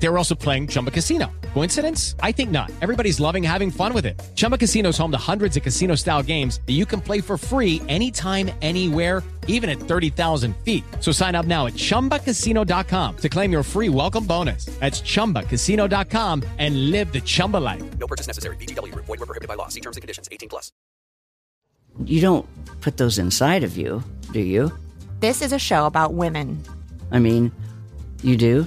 They were also playing Chumba Casino. Coincidence? I think not. Everybody's loving having fun with it. Chumba Casino is home to hundreds of casino style games that you can play for free anytime, anywhere, even at 30,000 feet. So sign up now at chumbacasino.com to claim your free welcome bonus. That's chumbacasino.com and live the Chumba life. No purchase necessary. VGW Group. Void were prohibited by law. See terms and conditions. 18 plus. You don't put those inside of you, do you? This is a show about women. I mean, you do?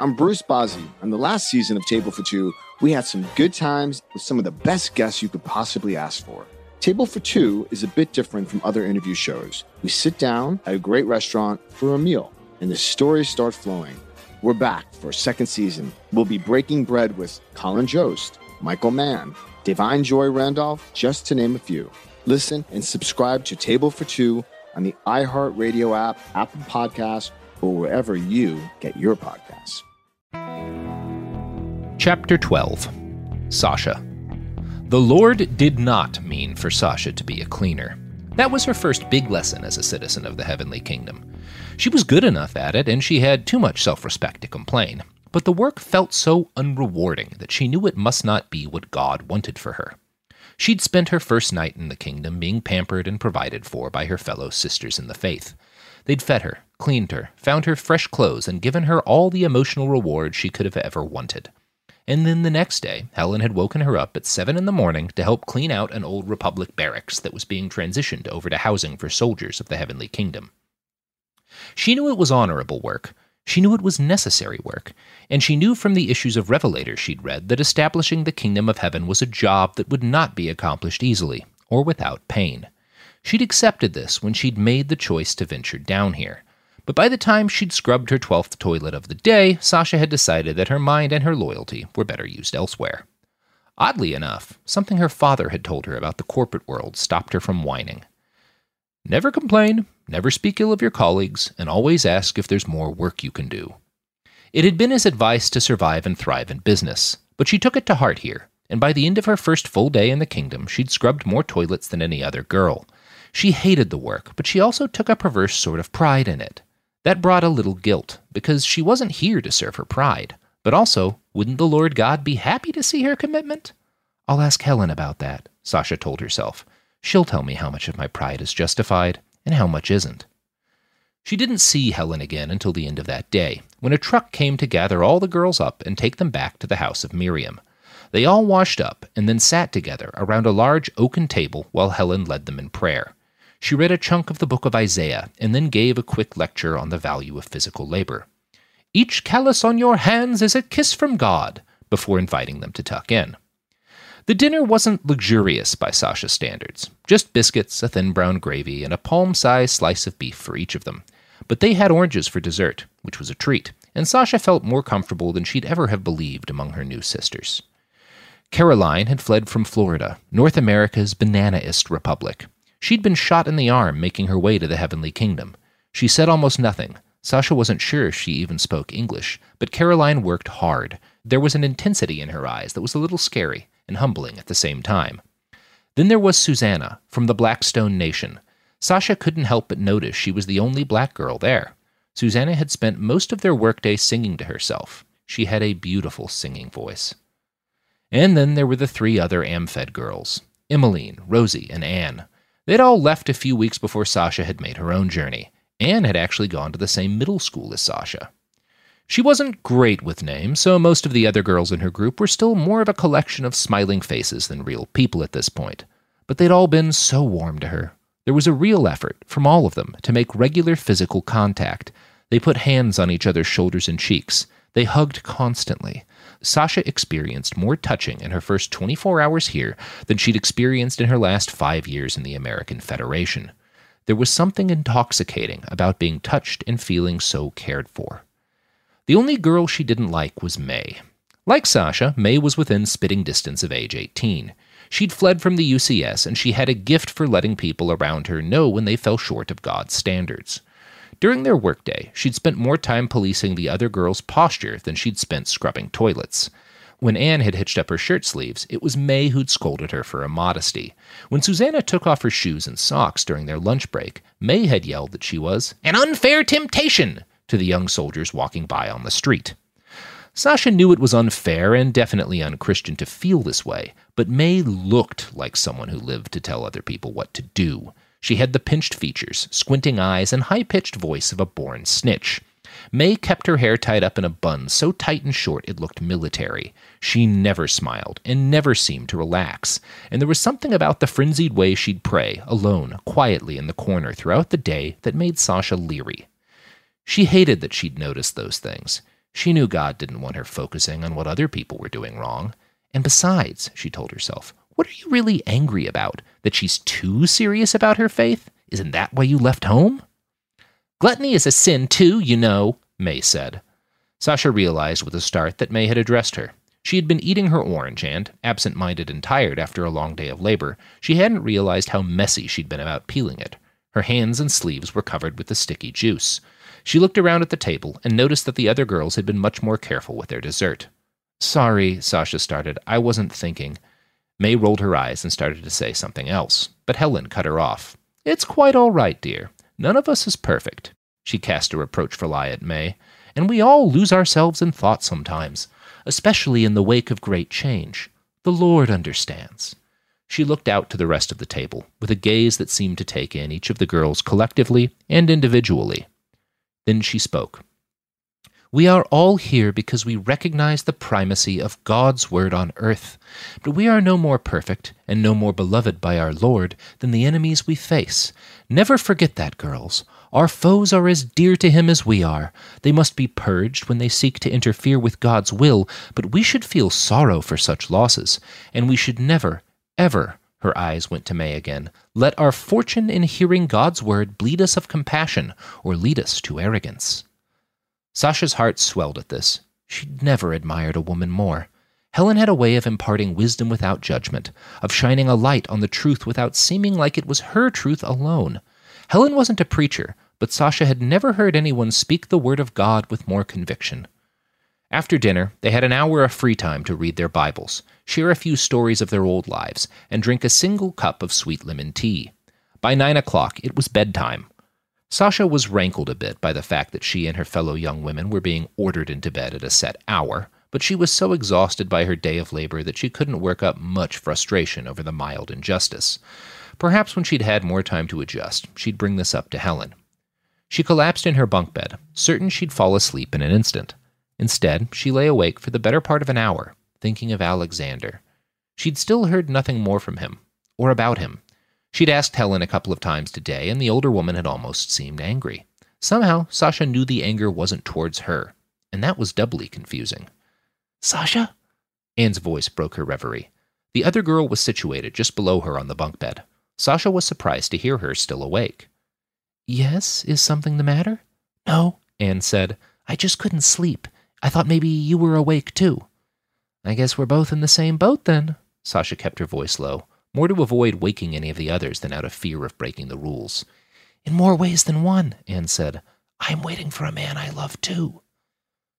I'm Bruce Bozzi. On the last season of Table for Two, we had some good times with some of the best guests you could possibly ask for. Table for Two is a bit different from other interview shows. We sit down at a great restaurant for a meal, and the stories start flowing. We're back for a second season. We'll be breaking bread with Colin Jost, Michael Mann, Da'Vine Joy Randolph, just to name a few. Listen and subscribe to Table for Two on the iHeartRadio app, Apple Podcasts, or wherever you get your podcasts. Chapter 12 Sasha. The Lord did not mean for Sasha to be a cleaner. That was her first big lesson as a citizen of the heavenly kingdom. She was good enough at it, and she had too much self respect to complain. But the work felt so unrewarding that she knew it must not be what God wanted for her. She'd spent her first night in the kingdom being pampered and provided for by her fellow sisters in the faith. They'd fed her, cleaned her, found her fresh clothes, and given her all the emotional reward she could have ever wanted. And then the next day, Helen had woken her up at seven in the morning to help clean out an old Republic barracks that was being transitioned over to housing for soldiers of the Heavenly Kingdom. She knew it was honorable work. She knew it was necessary work. And she knew from the issues of Revelator she'd read that establishing the kingdom of heaven was a job that would not be accomplished easily or without pain. She'd accepted this when she'd made the choice to venture down here. But by the time she'd scrubbed her twelfth toilet of the day, Sasha had decided that her mind and her loyalty were better used elsewhere. Oddly enough, something her father had told her about the corporate world stopped her from whining. Never complain, never speak ill of your colleagues, and always ask if there's more work you can do. It had been his advice to survive and thrive in business, but she took it to heart here, and by the end of her first full day in the kingdom, she'd scrubbed more toilets than any other girl. She hated the work, but she also took a perverse sort of pride in it. That brought a little guilt, because she wasn't here to serve her pride. But also, wouldn't the Lord God be happy to see her commitment? I'll ask Helen about that, Sasha told herself. She'll tell me how much of my pride is justified and how much isn't. She didn't see Helen again until the end of that day, when a truck came to gather all the girls up and take them back to the house of Miriam. They all washed up and then sat together around a large oaken table while Helen led them in prayer. She read a chunk of the book of Isaiah and then gave a quick lecture on the value of physical labor. Each callus on your hands is a kiss from God, before inviting them to tuck in. The dinner wasn't luxurious by Sasha's standards, just biscuits, a thin brown gravy, and a palm sized slice of beef for each of them. But they had oranges for dessert, which was a treat, and Sasha felt more comfortable than she'd ever have believed among her new sisters. Caroline had fled from Florida, North America's bananaist republic. She'd been shot in the arm making her way to the heavenly kingdom. She said almost nothing. Sasha wasn't sure if she even spoke English, but Caroline worked hard. There was an intensity in her eyes that was a little scary and humbling at the same time. Then there was Susanna from the Blackstone Nation. Sasha couldn't help but notice she was the only black girl there. Susanna had spent most of their workday singing to herself. She had a beautiful singing voice. And then there were the three other Amfed girls Emmeline, Rosie, and Anne. They'd all left a few weeks before Sasha had made her own journey. Anne had actually gone to the same middle school as Sasha. She wasn't great with names, so most of the other girls in her group were still more of a collection of smiling faces than real people at this point. But they'd all been so warm to her. There was a real effort from all of them to make regular physical contact. They put hands on each other's shoulders and cheeks. They hugged constantly. Sasha experienced more touching in her first 24 hours here than she'd experienced in her last five years in the American Federation. There was something intoxicating about being touched and feeling so cared for. The only girl she didn't like was May. Like Sasha, May was within spitting distance of age 18. She'd fled from the UCS, and she had a gift for letting people around her know when they fell short of God's standards. During their workday, she'd spent more time policing the other girl's posture than she'd spent scrubbing toilets. When Anne had hitched up her shirt sleeves, it was May who'd scolded her for immodesty. When Susanna took off her shoes and socks during their lunch break, May had yelled that she was an unfair temptation to the young soldiers walking by on the street. Sasha knew it was unfair and definitely unchristian to feel this way, but May looked like someone who lived to tell other people what to do. She had the pinched features, squinting eyes, and high pitched voice of a born snitch. May kept her hair tied up in a bun so tight and short it looked military. She never smiled and never seemed to relax, and there was something about the frenzied way she'd pray, alone, quietly in the corner throughout the day, that made Sasha leery. She hated that she'd noticed those things. She knew God didn't want her focusing on what other people were doing wrong. And besides, she told herself, what are you really angry about? That she's too serious about her faith? Isn't that why you left home? Gluttony is a sin, too, you know, May said. Sasha realized with a start that May had addressed her. She had been eating her orange, and, absent minded and tired after a long day of labor, she hadn't realized how messy she'd been about peeling it. Her hands and sleeves were covered with the sticky juice. She looked around at the table and noticed that the other girls had been much more careful with their dessert. Sorry, Sasha started. I wasn't thinking. May rolled her eyes and started to say something else, but Helen cut her off. It's quite all right, dear. None of us is perfect. She cast a reproachful eye at May, and we all lose ourselves in thought sometimes, especially in the wake of great change. The Lord understands. She looked out to the rest of the table, with a gaze that seemed to take in each of the girls collectively and individually. Then she spoke. We are all here because we recognize the primacy of God's word on earth. But we are no more perfect and no more beloved by our Lord than the enemies we face. Never forget that, girls. Our foes are as dear to him as we are. They must be purged when they seek to interfere with God's will, but we should feel sorrow for such losses, and we should never, ever, her eyes went to May again, let our fortune in hearing God's word bleed us of compassion or lead us to arrogance. Sasha's heart swelled at this. She'd never admired a woman more. Helen had a way of imparting wisdom without judgment, of shining a light on the truth without seeming like it was her truth alone. Helen wasn't a preacher, but Sasha had never heard anyone speak the word of God with more conviction. After dinner, they had an hour of free time to read their Bibles, share a few stories of their old lives, and drink a single cup of sweet lemon tea. By nine o'clock, it was bedtime. Sasha was rankled a bit by the fact that she and her fellow young women were being ordered into bed at a set hour, but she was so exhausted by her day of labor that she couldn't work up much frustration over the mild injustice. Perhaps when she'd had more time to adjust, she'd bring this up to Helen. She collapsed in her bunk bed, certain she'd fall asleep in an instant. Instead, she lay awake for the better part of an hour, thinking of Alexander. She'd still heard nothing more from him, or about him, She'd asked Helen a couple of times today, and the older woman had almost seemed angry. Somehow, Sasha knew the anger wasn't towards her, and that was doubly confusing. Sasha? Anne's voice broke her reverie. The other girl was situated just below her on the bunk bed. Sasha was surprised to hear her still awake. Yes, is something the matter? No, Anne said. I just couldn't sleep. I thought maybe you were awake too. I guess we're both in the same boat then. Sasha kept her voice low more to avoid waking any of the others than out of fear of breaking the rules. In more ways than one, Anne said. I'm waiting for a man I love too.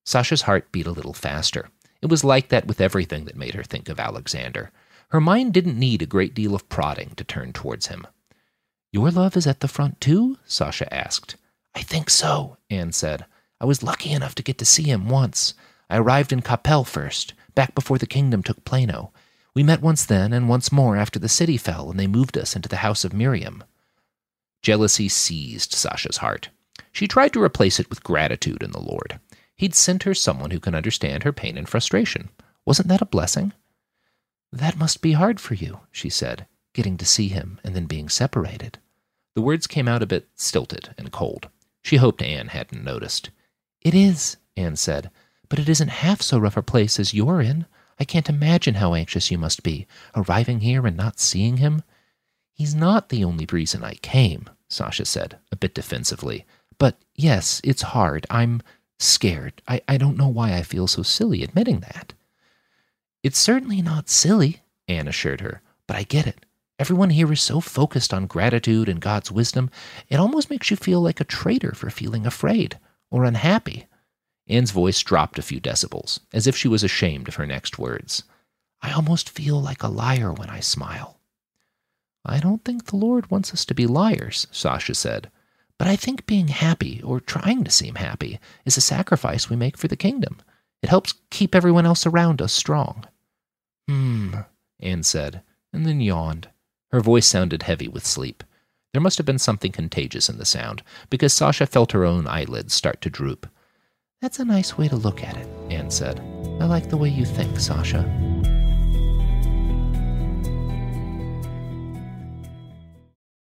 Sasha's heart beat a little faster. It was like that with everything that made her think of Alexander. Her mind didn't need a great deal of prodding to turn towards him. Your love is at the front too? Sasha asked. I think so, Anne said. I was lucky enough to get to see him once. I arrived in Capel first, back before the kingdom took Plano. We met once then and once more after the city fell and they moved us into the house of Miriam. Jealousy seized Sasha's heart. She tried to replace it with gratitude in the Lord. He'd sent her someone who can understand her pain and frustration. Wasn't that a blessing? That must be hard for you, she said, getting to see him and then being separated. The words came out a bit stilted and cold. She hoped Anne hadn't noticed. It is, Anne said, but it isn't half so rough a place as you're in. I can't imagine how anxious you must be, arriving here and not seeing him. He's not the only reason I came, Sasha said, a bit defensively. But yes, it's hard. I'm scared. I, I don't know why I feel so silly admitting that. It's certainly not silly, Anne assured her, but I get it. Everyone here is so focused on gratitude and God's wisdom, it almost makes you feel like a traitor for feeling afraid or unhappy. Anne's voice dropped a few decibels, as if she was ashamed of her next words. I almost feel like a liar when I smile. I don't think the Lord wants us to be liars, Sasha said, but I think being happy, or trying to seem happy, is a sacrifice we make for the kingdom. It helps keep everyone else around us strong. Hmm, Anne said, and then yawned. Her voice sounded heavy with sleep. There must have been something contagious in the sound, because Sasha felt her own eyelids start to droop. That's a nice way to look at it, Anne said. I like the way you think, Sasha.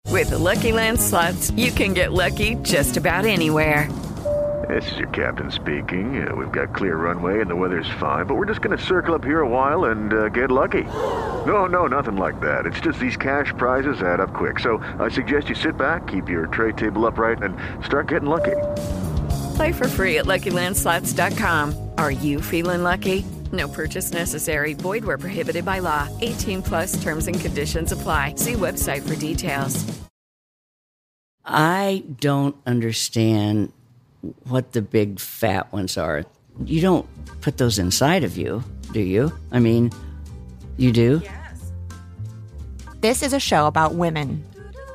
With the Lucky Land slots, you can get lucky just about anywhere. This is your captain speaking. Uh, we've got clear runway and the weather's fine, but we're just going to circle up here a while and uh, get lucky. No, no, nothing like that. It's just these cash prizes add up quick. So I suggest you sit back, keep your tray table upright, and start getting lucky. Play for free at LuckyLandSlots.com. Are you feeling lucky? No purchase necessary. Void where prohibited by law. 18 plus terms and conditions apply. See website for details. I don't understand what the big fat ones are. You don't put those inside of you, do you? I mean, you do? Yes. This is a show about women.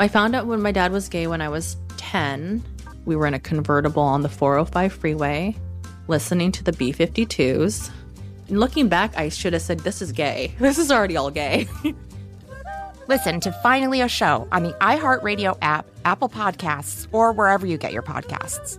I found out when my dad was gay when I was 10. We were in a convertible on the 405 freeway, listening to the B 52s. And looking back, I should have said, This is gay. This is already all gay. Listen to Finally a Show on the iHeartRadio app, Apple Podcasts, or wherever you get your podcasts.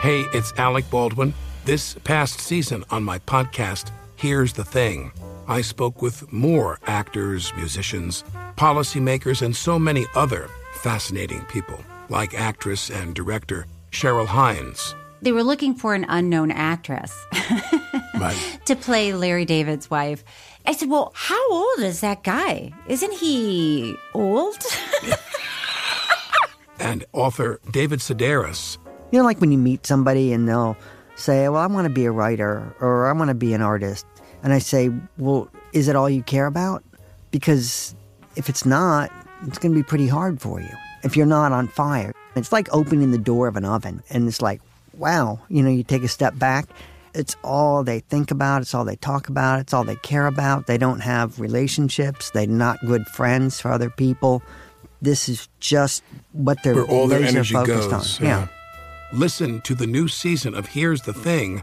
Hey, it's Alec Baldwin. This past season on my podcast, Here's the Thing, I spoke with more actors, musicians, policymakers, and so many other fascinating people, like actress and director Cheryl Hines. They were looking for an unknown actress Right. to play Larry David's wife. I said, Well, how old is that guy? Isn't he old? And author David Sedaris. You know, like when you meet somebody and they'll say, Well, I want to be a writer or I want to be an artist. And I say, Well, is it all you care about? Because if it's not, it's going to be pretty hard for you if you're not on fire. It's like opening the door of an oven and it's like, wow, you know, you take a step back. It's all they think about. It's all they talk about. It's all they care about. They don't have relationships. They're not good friends for other people. This is just what they're Where all their energy focused goes. on. Yeah. Listen to the new season of Here's the Thing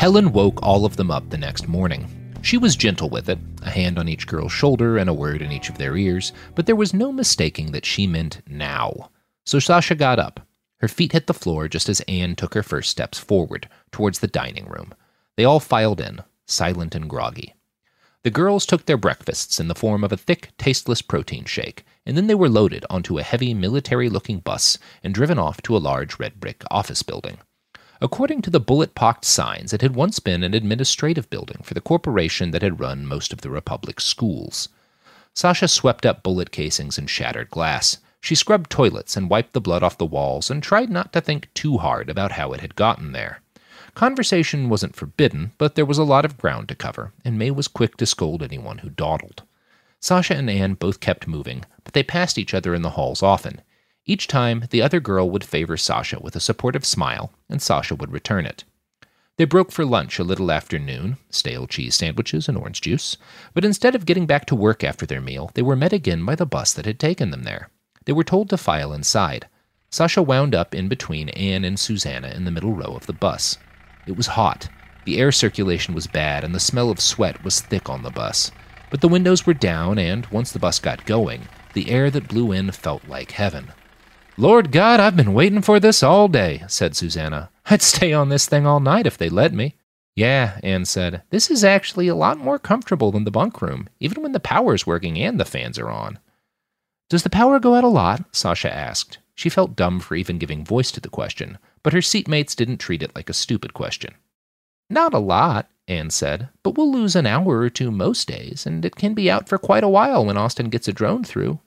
Helen woke all of them up the next morning. She was gentle with it, a hand on each girl's shoulder and a word in each of their ears, but there was no mistaking that she meant now. So Sasha got up. Her feet hit the floor just as Anne took her first steps forward, towards the dining room. They all filed in, silent and groggy. The girls took their breakfasts in the form of a thick, tasteless protein shake, and then they were loaded onto a heavy, military looking bus and driven off to a large red brick office building. According to the bullet pocked signs, it had once been an administrative building for the corporation that had run most of the Republic's schools. Sasha swept up bullet casings and shattered glass. She scrubbed toilets and wiped the blood off the walls and tried not to think too hard about how it had gotten there. Conversation wasn't forbidden, but there was a lot of ground to cover, and May was quick to scold anyone who dawdled. Sasha and Anne both kept moving, but they passed each other in the halls often. Each time, the other girl would favor Sasha with a supportive smile, and Sasha would return it. They broke for lunch a little after noon, stale cheese sandwiches and orange juice, but instead of getting back to work after their meal, they were met again by the bus that had taken them there. They were told to file inside. Sasha wound up in between Anne and Susanna in the middle row of the bus. It was hot. The air circulation was bad, and the smell of sweat was thick on the bus. But the windows were down, and once the bus got going, the air that blew in felt like heaven. Lord God, I've been waiting for this all day, said Susanna. I'd stay on this thing all night if they let me. Yeah, Anne said. This is actually a lot more comfortable than the bunk room, even when the power's working and the fans are on. Does the power go out a lot? Sasha asked. She felt dumb for even giving voice to the question, but her seatmates didn't treat it like a stupid question. Not a lot, Anne said, but we'll lose an hour or two most days, and it can be out for quite a while when Austin gets a drone through.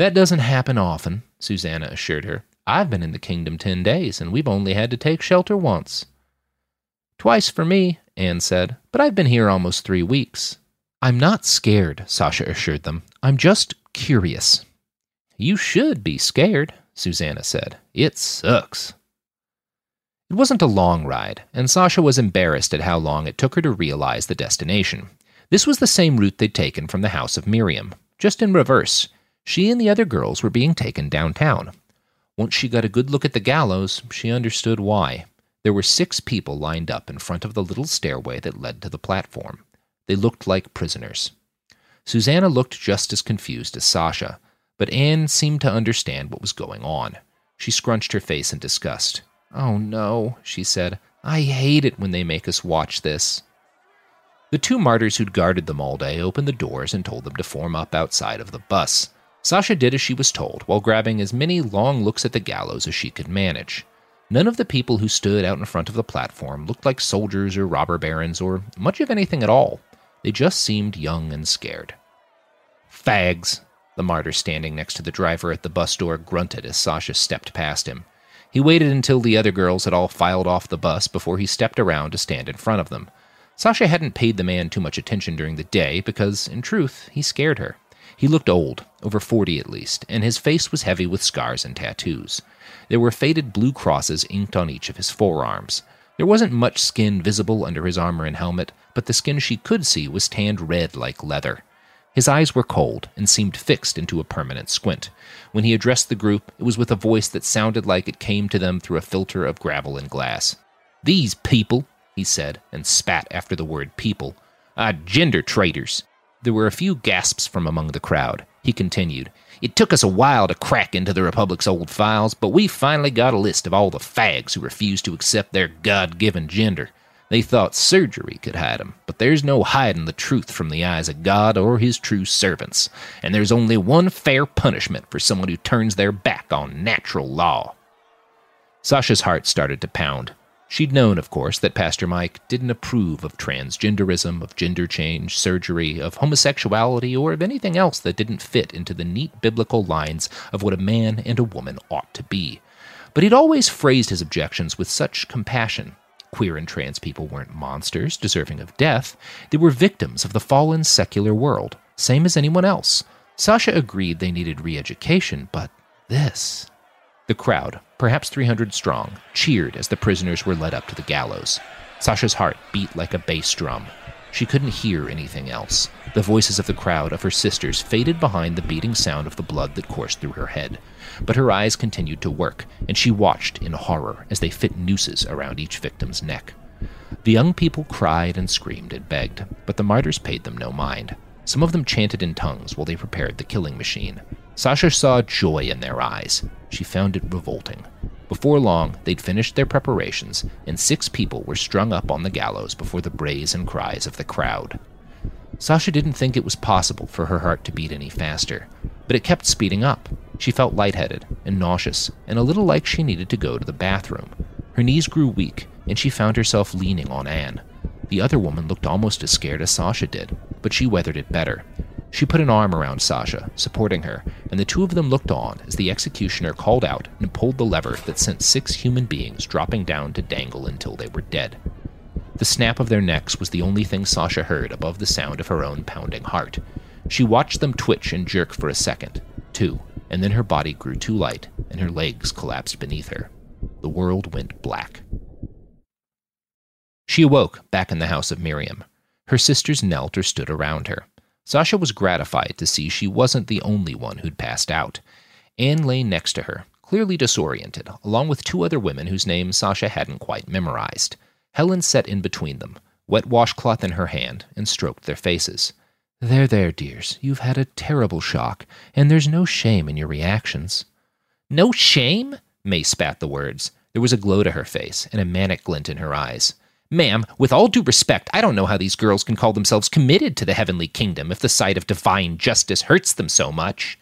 That doesn't happen often, Susanna assured her. I've been in the kingdom ten days, and we've only had to take shelter once. Twice for me, Anne said, but I've been here almost three weeks. I'm not scared, Sasha assured them. I'm just curious. You should be scared, Susanna said. It sucks. It wasn't a long ride, and Sasha was embarrassed at how long it took her to realize the destination. This was the same route they'd taken from the house of Miriam, just in reverse. She and the other girls were being taken downtown. Once she got a good look at the gallows, she understood why. There were six people lined up in front of the little stairway that led to the platform. They looked like prisoners. Susanna looked just as confused as Sasha, but Anne seemed to understand what was going on. She scrunched her face in disgust. Oh no, she said. I hate it when they make us watch this. The two martyrs who'd guarded them all day opened the doors and told them to form up outside of the bus. Sasha did as she was told, while grabbing as many long looks at the gallows as she could manage. None of the people who stood out in front of the platform looked like soldiers or robber barons or much of anything at all. They just seemed young and scared. Fags, the martyr standing next to the driver at the bus door grunted as Sasha stepped past him. He waited until the other girls had all filed off the bus before he stepped around to stand in front of them. Sasha hadn't paid the man too much attention during the day because, in truth, he scared her. He looked old, over forty at least, and his face was heavy with scars and tattoos. There were faded blue crosses inked on each of his forearms. There wasn't much skin visible under his armor and helmet, but the skin she could see was tanned red like leather. His eyes were cold and seemed fixed into a permanent squint. When he addressed the group, it was with a voice that sounded like it came to them through a filter of gravel and glass. These people, he said, and spat after the word people, are gender traitors. There were a few gasps from among the crowd. He continued, It took us a while to crack into the Republic's old files, but we finally got a list of all the fags who refused to accept their God given gender. They thought surgery could hide 'em, but there's no hiding the truth from the eyes of God or his true servants, and there's only one fair punishment for someone who turns their back on natural law. Sasha's heart started to pound. She'd known, of course, that Pastor Mike didn't approve of transgenderism, of gender change, surgery, of homosexuality, or of anything else that didn't fit into the neat biblical lines of what a man and a woman ought to be. But he'd always phrased his objections with such compassion. Queer and trans people weren't monsters deserving of death, they were victims of the fallen secular world, same as anyone else. Sasha agreed they needed re education, but this. The crowd, perhaps 300 strong, cheered as the prisoners were led up to the gallows. Sasha's heart beat like a bass drum. She couldn't hear anything else. The voices of the crowd of her sisters faded behind the beating sound of the blood that coursed through her head. But her eyes continued to work, and she watched in horror as they fit nooses around each victim's neck. The young people cried and screamed and begged, but the martyrs paid them no mind. Some of them chanted in tongues while they prepared the killing machine. Sasha saw joy in their eyes. She found it revolting. Before long, they'd finished their preparations, and six people were strung up on the gallows before the brays and cries of the crowd. Sasha didn't think it was possible for her heart to beat any faster, but it kept speeding up. She felt lightheaded and nauseous, and a little like she needed to go to the bathroom. Her knees grew weak, and she found herself leaning on Anne. The other woman looked almost as scared as Sasha did, but she weathered it better. She put an arm around Sasha, supporting her, and the two of them looked on as the executioner called out and pulled the lever that sent six human beings dropping down to dangle until they were dead. The snap of their necks was the only thing Sasha heard above the sound of her own pounding heart. She watched them twitch and jerk for a second, two, and then her body grew too light and her legs collapsed beneath her. The world went black. She awoke back in the house of Miriam. Her sisters knelt or stood around her. Sasha was gratified to see she wasn't the only one who'd passed out. Anne lay next to her, clearly disoriented, along with two other women whose names Sasha hadn't quite memorized. Helen sat in between them, wet washcloth in her hand, and stroked their faces. There, there, dears, you've had a terrible shock, and there's no shame in your reactions. No shame? May spat the words. There was a glow to her face and a manic glint in her eyes. Ma'am, with all due respect, I don't know how these girls can call themselves committed to the heavenly kingdom if the sight of divine justice hurts them so much.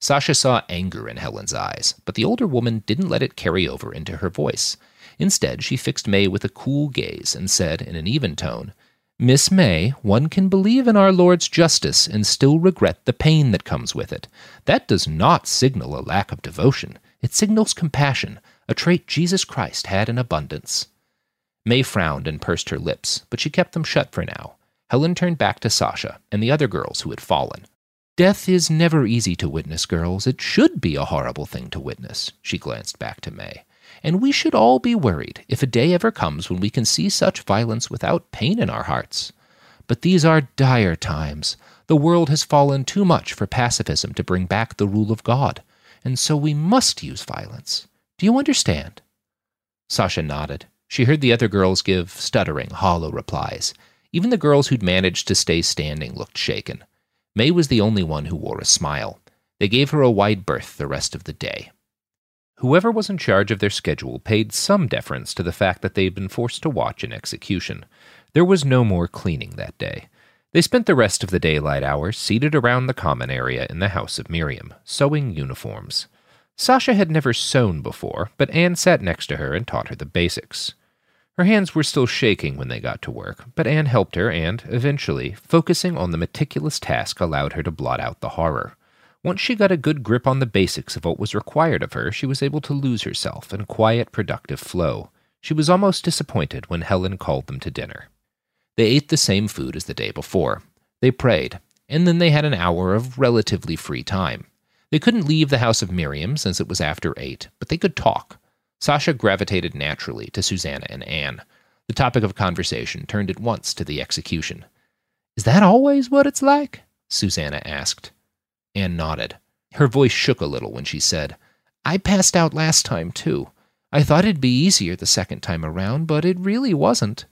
Sasha saw anger in Helen's eyes, but the older woman didn't let it carry over into her voice. Instead, she fixed May with a cool gaze and said in an even tone, Miss May, one can believe in our Lord's justice and still regret the pain that comes with it. That does not signal a lack of devotion. It signals compassion, a trait Jesus Christ had in abundance. May frowned and pursed her lips, but she kept them shut for now. Helen turned back to Sasha and the other girls who had fallen. Death is never easy to witness, girls. It should be a horrible thing to witness. She glanced back to May. And we should all be worried if a day ever comes when we can see such violence without pain in our hearts. But these are dire times. The world has fallen too much for pacifism to bring back the rule of God, and so we must use violence. Do you understand? Sasha nodded. She heard the other girls give stuttering, hollow replies. Even the girls who'd managed to stay standing looked shaken. May was the only one who wore a smile. They gave her a wide berth the rest of the day. Whoever was in charge of their schedule paid some deference to the fact that they'd been forced to watch an execution. There was no more cleaning that day. They spent the rest of the daylight hours seated around the common area in the house of Miriam, sewing uniforms. Sasha had never sewn before, but Anne sat next to her and taught her the basics. Her hands were still shaking when they got to work, but Anne helped her, and, eventually, focusing on the meticulous task allowed her to blot out the horror. Once she got a good grip on the basics of what was required of her, she was able to lose herself in quiet, productive flow. She was almost disappointed when Helen called them to dinner. They ate the same food as the day before. They prayed, and then they had an hour of relatively free time. They couldn't leave the house of Miriam since it was after eight, but they could talk. Sasha gravitated naturally to Susanna and Anne. The topic of conversation turned at once to the execution. Is that always what it's like? Susanna asked. Anne nodded. Her voice shook a little when she said, I passed out last time, too. I thought it'd be easier the second time around, but it really wasn't.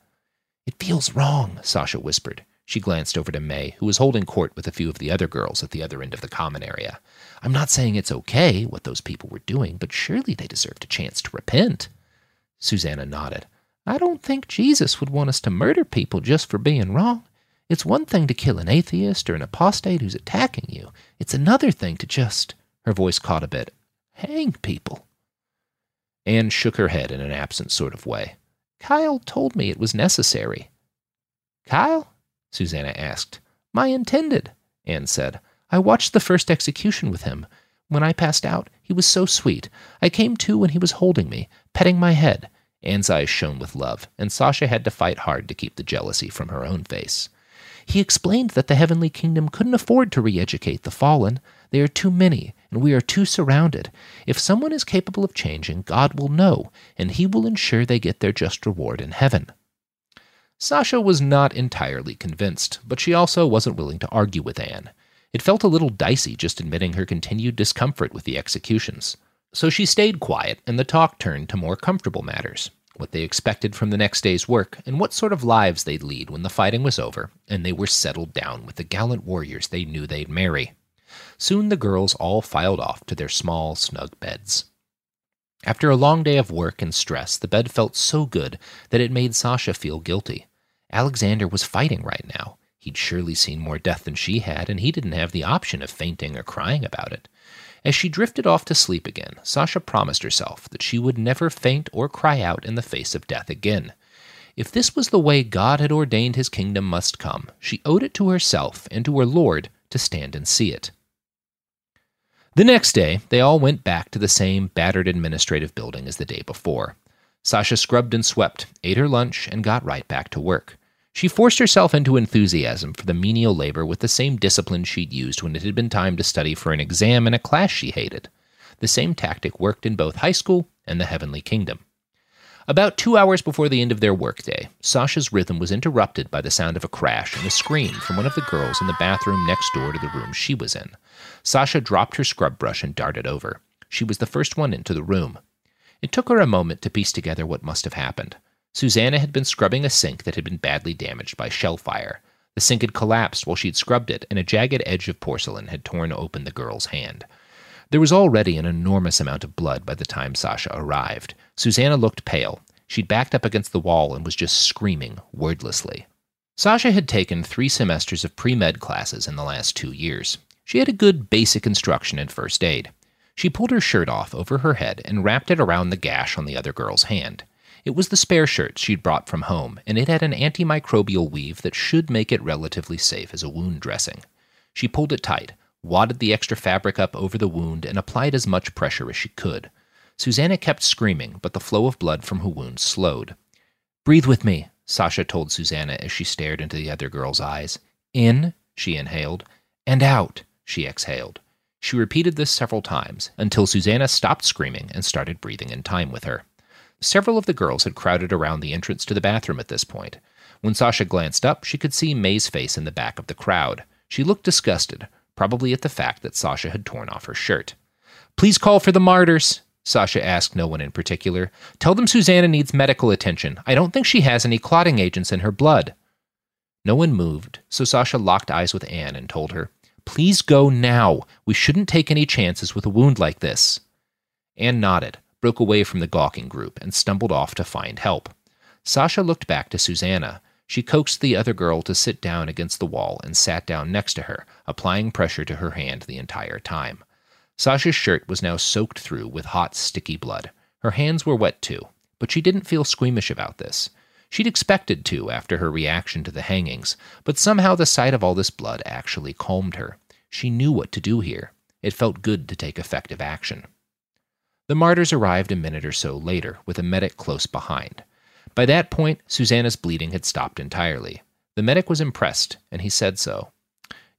It feels wrong, Sasha whispered. She glanced over to May, who was holding court with a few of the other girls at the other end of the common area. I'm not saying it's okay what those people were doing, but surely they deserved a chance to repent. Susanna nodded. I don't think Jesus would want us to murder people just for being wrong. It's one thing to kill an atheist or an apostate who's attacking you. It's another thing to just, her voice caught a bit, hang people. Anne shook her head in an absent sort of way. Kyle told me it was necessary. Kyle? Susanna asked. My intended, Anne said. I watched the first execution with him. When I passed out, he was so sweet. I came to when he was holding me, petting my head. Anne's eyes shone with love, and Sasha had to fight hard to keep the jealousy from her own face. He explained that the heavenly kingdom couldn't afford to re educate the fallen. They are too many, and we are too surrounded. If someone is capable of changing, God will know, and he will ensure they get their just reward in heaven. Sasha was not entirely convinced, but she also wasn't willing to argue with Anne. It felt a little dicey just admitting her continued discomfort with the executions. So she stayed quiet, and the talk turned to more comfortable matters what they expected from the next day's work, and what sort of lives they'd lead when the fighting was over and they were settled down with the gallant warriors they knew they'd marry. Soon the girls all filed off to their small, snug beds. After a long day of work and stress, the bed felt so good that it made Sasha feel guilty. Alexander was fighting right now. He'd surely seen more death than she had, and he didn't have the option of fainting or crying about it. As she drifted off to sleep again, Sasha promised herself that she would never faint or cry out in the face of death again. If this was the way God had ordained his kingdom must come, she owed it to herself and to her Lord to stand and see it. The next day, they all went back to the same battered administrative building as the day before. Sasha scrubbed and swept, ate her lunch, and got right back to work. She forced herself into enthusiasm for the menial labor with the same discipline she'd used when it had been time to study for an exam in a class she hated. The same tactic worked in both high school and the Heavenly Kingdom. About two hours before the end of their workday, Sasha's rhythm was interrupted by the sound of a crash and a scream from one of the girls in the bathroom next door to the room she was in. Sasha dropped her scrub brush and darted over. She was the first one into the room. It took her a moment to piece together what must have happened. Susanna had been scrubbing a sink that had been badly damaged by shell fire. The sink had collapsed while she'd scrubbed it, and a jagged edge of porcelain had torn open the girl's hand. There was already an enormous amount of blood by the time Sasha arrived. Susanna looked pale. She'd backed up against the wall and was just screaming wordlessly. Sasha had taken three semesters of pre med classes in the last two years. She had a good basic instruction in first aid. She pulled her shirt off over her head and wrapped it around the gash on the other girl's hand. It was the spare shirt she'd brought from home, and it had an antimicrobial weave that should make it relatively safe as a wound dressing. She pulled it tight, wadded the extra fabric up over the wound, and applied as much pressure as she could. Susanna kept screaming, but the flow of blood from her wound slowed. Breathe with me, Sasha told Susanna as she stared into the other girl's eyes. In, she inhaled, and out, she exhaled. She repeated this several times until Susanna stopped screaming and started breathing in time with her. Several of the girls had crowded around the entrance to the bathroom at this point. When Sasha glanced up, she could see May's face in the back of the crowd. She looked disgusted, probably at the fact that Sasha had torn off her shirt. Please call for the martyrs, Sasha asked no one in particular. Tell them Susanna needs medical attention. I don't think she has any clotting agents in her blood. No one moved, so Sasha locked eyes with Anne and told her, Please go now. We shouldn't take any chances with a wound like this. Anne nodded broke away from the gawking group and stumbled off to find help. Sasha looked back to Susanna. She coaxed the other girl to sit down against the wall and sat down next to her, applying pressure to her hand the entire time. Sasha's shirt was now soaked through with hot, sticky blood. Her hands were wet too, but she didn't feel squeamish about this. She'd expected to after her reaction to the hangings, but somehow the sight of all this blood actually calmed her. She knew what to do here. It felt good to take effective action. The martyrs arrived a minute or so later, with a medic close behind. By that point, Susanna's bleeding had stopped entirely. The medic was impressed, and he said so.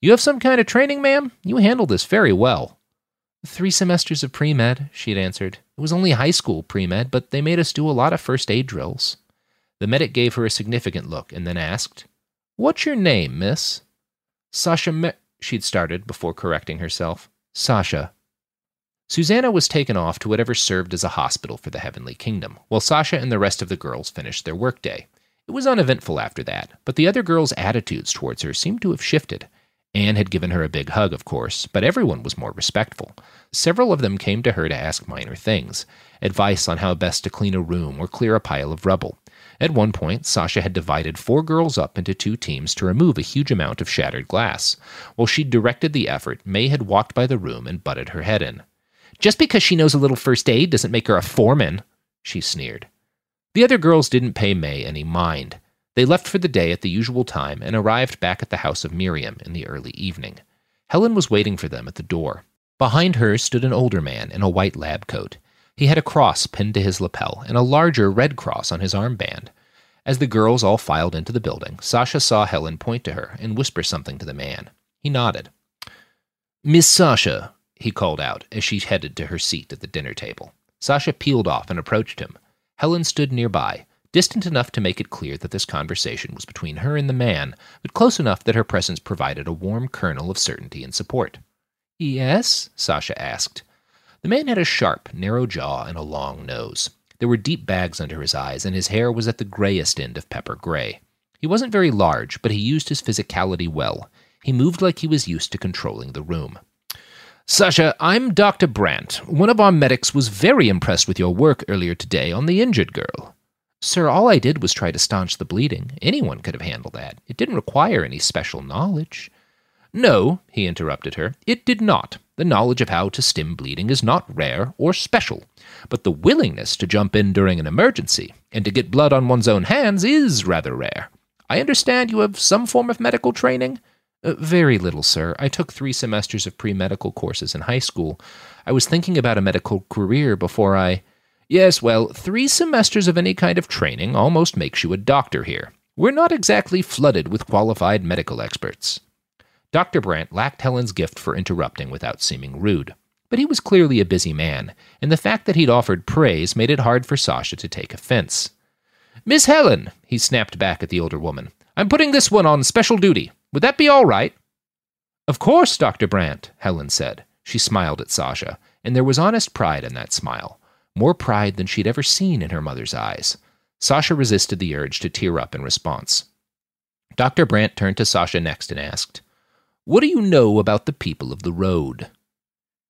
You have some kind of training, ma'am? You handled this very well. Three semesters of pre med, she had answered. It was only high school pre med, but they made us do a lot of first aid drills. The medic gave her a significant look and then asked, What's your name, miss? Sasha Me- she'd started before correcting herself. Sasha, Susanna was taken off to whatever served as a hospital for the Heavenly Kingdom, while Sasha and the rest of the girls finished their workday. It was uneventful after that, but the other girls' attitudes towards her seemed to have shifted. Anne had given her a big hug, of course, but everyone was more respectful. Several of them came to her to ask minor things advice on how best to clean a room or clear a pile of rubble. At one point, Sasha had divided four girls up into two teams to remove a huge amount of shattered glass. While she'd directed the effort, May had walked by the room and butted her head in. Just because she knows a little first aid doesn't make her a foreman, she sneered. The other girls didn't pay May any mind. They left for the day at the usual time and arrived back at the house of Miriam in the early evening. Helen was waiting for them at the door. Behind her stood an older man in a white lab coat. He had a cross pinned to his lapel and a larger red cross on his armband. As the girls all filed into the building, Sasha saw Helen point to her and whisper something to the man. He nodded. Miss Sasha, he called out as she headed to her seat at the dinner table. Sasha peeled off and approached him. Helen stood nearby, distant enough to make it clear that this conversation was between her and the man, but close enough that her presence provided a warm kernel of certainty and support. Yes? Sasha asked. The man had a sharp, narrow jaw and a long nose. There were deep bags under his eyes, and his hair was at the grayest end of pepper gray. He wasn't very large, but he used his physicality well. He moved like he was used to controlling the room. Sasha, I'm Dr. Brandt. One of our medics was very impressed with your work earlier today on the injured girl. Sir, all I did was try to staunch the bleeding. Anyone could have handled that. It didn't require any special knowledge. No, he interrupted her, it did not. The knowledge of how to stem bleeding is not rare or special, but the willingness to jump in during an emergency and to get blood on one's own hands is rather rare. I understand you have some form of medical training? Uh, very little, sir. I took three semesters of pre medical courses in high school. I was thinking about a medical career before I. Yes, well, three semesters of any kind of training almost makes you a doctor here. We're not exactly flooded with qualified medical experts. Dr. Brandt lacked Helen's gift for interrupting without seeming rude. But he was clearly a busy man, and the fact that he'd offered praise made it hard for Sasha to take offense. Miss Helen, he snapped back at the older woman, I'm putting this one on special duty. Would that be all right? Of course, Dr. Brandt, Helen said. She smiled at Sasha, and there was honest pride in that smile, more pride than she'd ever seen in her mother's eyes. Sasha resisted the urge to tear up in response. Dr. Brandt turned to Sasha next and asked, What do you know about the people of the road?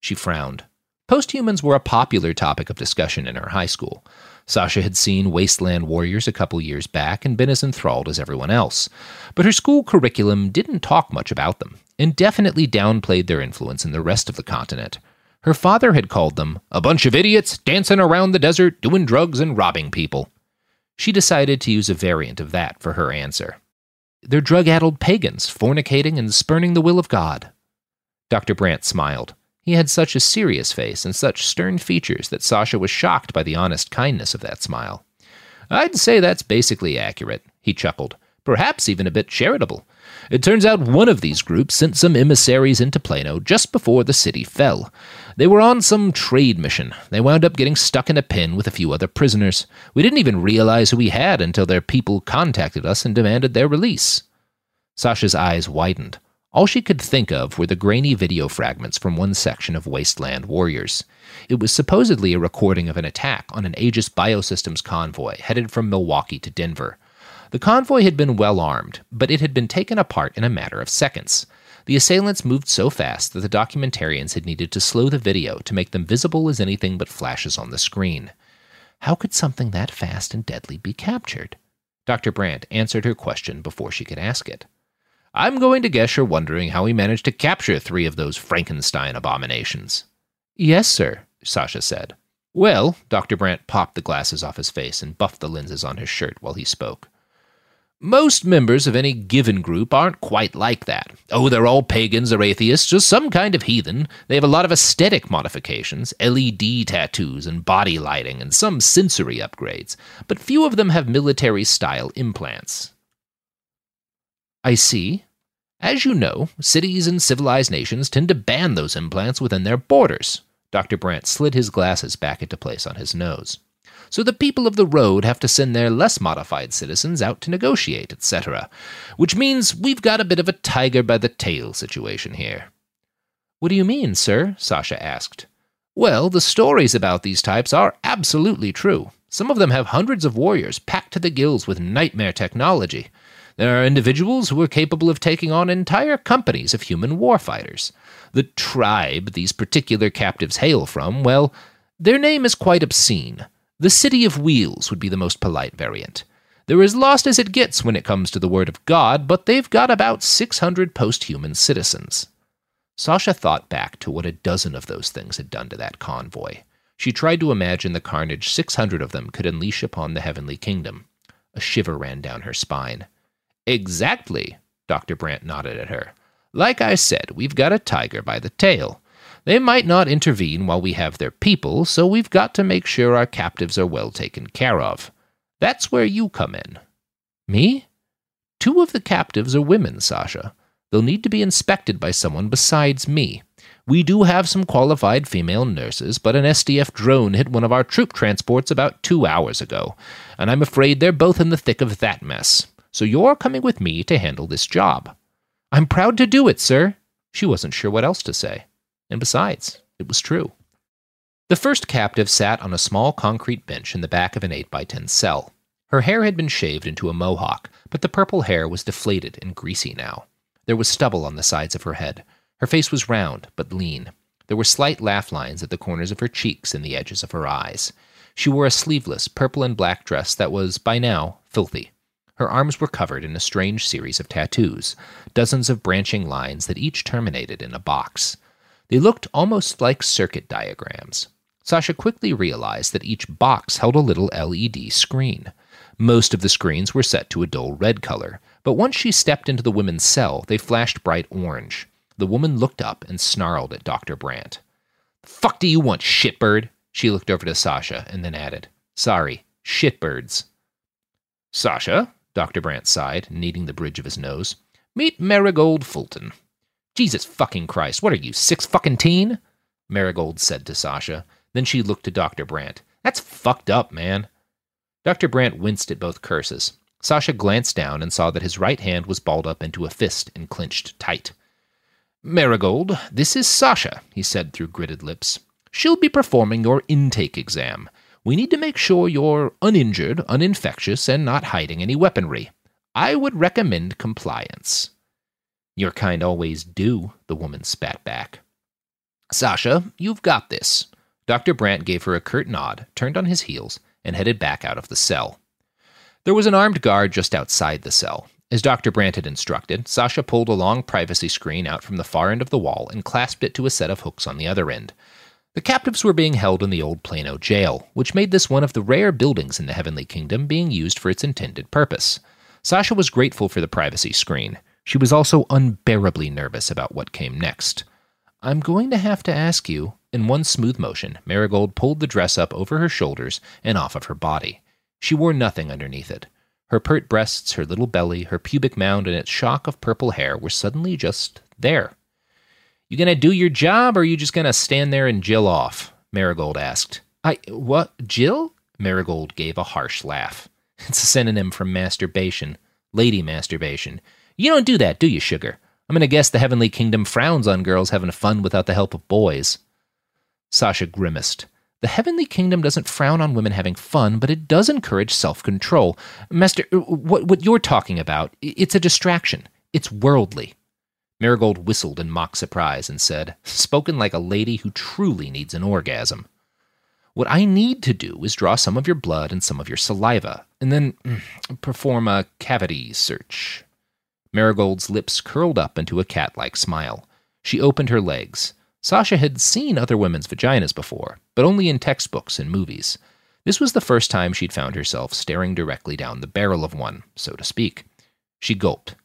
She frowned. Posthumans were a popular topic of discussion in her high school. Sasha had seen Wasteland Warriors a couple years back and been as enthralled as everyone else. But her school curriculum didn't talk much about them, and definitely downplayed their influence in the rest of the continent. Her father had called them a bunch of idiots dancing around the desert, doing drugs, and robbing people. She decided to use a variant of that for her answer. They're drug addled pagans, fornicating and spurning the will of God. Dr. Brandt smiled. He had such a serious face and such stern features that Sasha was shocked by the honest kindness of that smile. I'd say that's basically accurate, he chuckled. Perhaps even a bit charitable. It turns out one of these groups sent some emissaries into Plano just before the city fell. They were on some trade mission. They wound up getting stuck in a pen with a few other prisoners. We didn't even realize who we had until their people contacted us and demanded their release. Sasha's eyes widened. All she could think of were the grainy video fragments from one section of Wasteland Warriors. It was supposedly a recording of an attack on an Aegis Biosystems convoy headed from Milwaukee to Denver. The convoy had been well armed, but it had been taken apart in a matter of seconds. The assailants moved so fast that the documentarians had needed to slow the video to make them visible as anything but flashes on the screen. How could something that fast and deadly be captured? Dr. Brandt answered her question before she could ask it. I'm going to guess you're wondering how he managed to capture three of those Frankenstein abominations. Yes, sir, Sasha said. Well, Dr. Brandt popped the glasses off his face and buffed the lenses on his shirt while he spoke. Most members of any given group aren't quite like that. Oh, they're all pagans or atheists or some kind of heathen. They have a lot of aesthetic modifications, LED tattoos and body lighting and some sensory upgrades, but few of them have military style implants. I see. As you know, cities and civilized nations tend to ban those implants within their borders. Dr. Brandt slid his glasses back into place on his nose. So the people of the road have to send their less modified citizens out to negotiate, etc. Which means we've got a bit of a tiger by the tail situation here. What do you mean, sir? Sasha asked. Well, the stories about these types are absolutely true. Some of them have hundreds of warriors packed to the gills with nightmare technology. There are individuals who are capable of taking on entire companies of human warfighters. The tribe these particular captives hail from, well, their name is quite obscene. The City of Wheels would be the most polite variant. They're as lost as it gets when it comes to the Word of God, but they've got about 600 post human citizens. Sasha thought back to what a dozen of those things had done to that convoy. She tried to imagine the carnage 600 of them could unleash upon the heavenly kingdom. A shiver ran down her spine. Exactly, Dr. Brandt nodded at her. Like I said, we've got a tiger by the tail. They might not intervene while we have their people, so we've got to make sure our captives are well taken care of. That's where you come in. Me? Two of the captives are women, Sasha. They'll need to be inspected by someone besides me. We do have some qualified female nurses, but an SDF drone hit one of our troop transports about two hours ago, and I'm afraid they're both in the thick of that mess. So you're coming with me to handle this job. I'm proud to do it, sir. She wasn't sure what else to say. And besides, it was true. The first captive sat on a small concrete bench in the back of an 8 by 10 cell. Her hair had been shaved into a mohawk, but the purple hair was deflated and greasy now. There was stubble on the sides of her head. Her face was round, but lean. There were slight laugh lines at the corners of her cheeks and the edges of her eyes. She wore a sleeveless purple and black dress that was, by now, filthy. Her arms were covered in a strange series of tattoos, dozens of branching lines that each terminated in a box. They looked almost like circuit diagrams. Sasha quickly realized that each box held a little LED screen. Most of the screens were set to a dull red color, but once she stepped into the women's cell, they flashed bright orange. The woman looked up and snarled at Dr. Brandt. Fuck do you want, shitbird? She looked over to Sasha and then added, Sorry, shitbirds. Sasha, Dr. Brandt sighed, kneading the bridge of his nose, meet Marigold Fulton. Jesus fucking Christ, what are you, six fucking teen? Marigold said to Sasha. Then she looked to Dr. Brandt. That's fucked up, man. Dr. Brandt winced at both curses. Sasha glanced down and saw that his right hand was balled up into a fist and clenched tight. Marigold, this is Sasha, he said through gritted lips. She'll be performing your intake exam. We need to make sure you're uninjured, uninfectious, and not hiding any weaponry. I would recommend compliance. Your kind always do, the woman spat back. Sasha, you've got this. Dr. Brandt gave her a curt nod, turned on his heels, and headed back out of the cell. There was an armed guard just outside the cell. As Dr. Brandt had instructed, Sasha pulled a long privacy screen out from the far end of the wall and clasped it to a set of hooks on the other end. The captives were being held in the old Plano jail, which made this one of the rare buildings in the Heavenly Kingdom being used for its intended purpose. Sasha was grateful for the privacy screen. She was also unbearably nervous about what came next. I'm going to have to ask you. In one smooth motion, Marigold pulled the dress up over her shoulders and off of her body. She wore nothing underneath it. Her pert breasts, her little belly, her pubic mound, and its shock of purple hair were suddenly just there. You gonna do your job, or are you just gonna stand there and Jill off? Marigold asked. I, what, Jill? Marigold gave a harsh laugh. It's a synonym for masturbation, lady masturbation. You don't do that, do you, sugar? I'm gonna guess the Heavenly Kingdom frowns on girls having fun without the help of boys. Sasha grimaced. The Heavenly Kingdom doesn't frown on women having fun, but it does encourage self control. Master, uh, what, what you're talking about, it's a distraction. It's worldly. Marigold whistled in mock surprise and said, spoken like a lady who truly needs an orgasm. What I need to do is draw some of your blood and some of your saliva, and then mm, perform a cavity search. Marigold's lips curled up into a cat like smile. She opened her legs. Sasha had seen other women's vaginas before, but only in textbooks and movies. This was the first time she'd found herself staring directly down the barrel of one, so to speak. She gulped.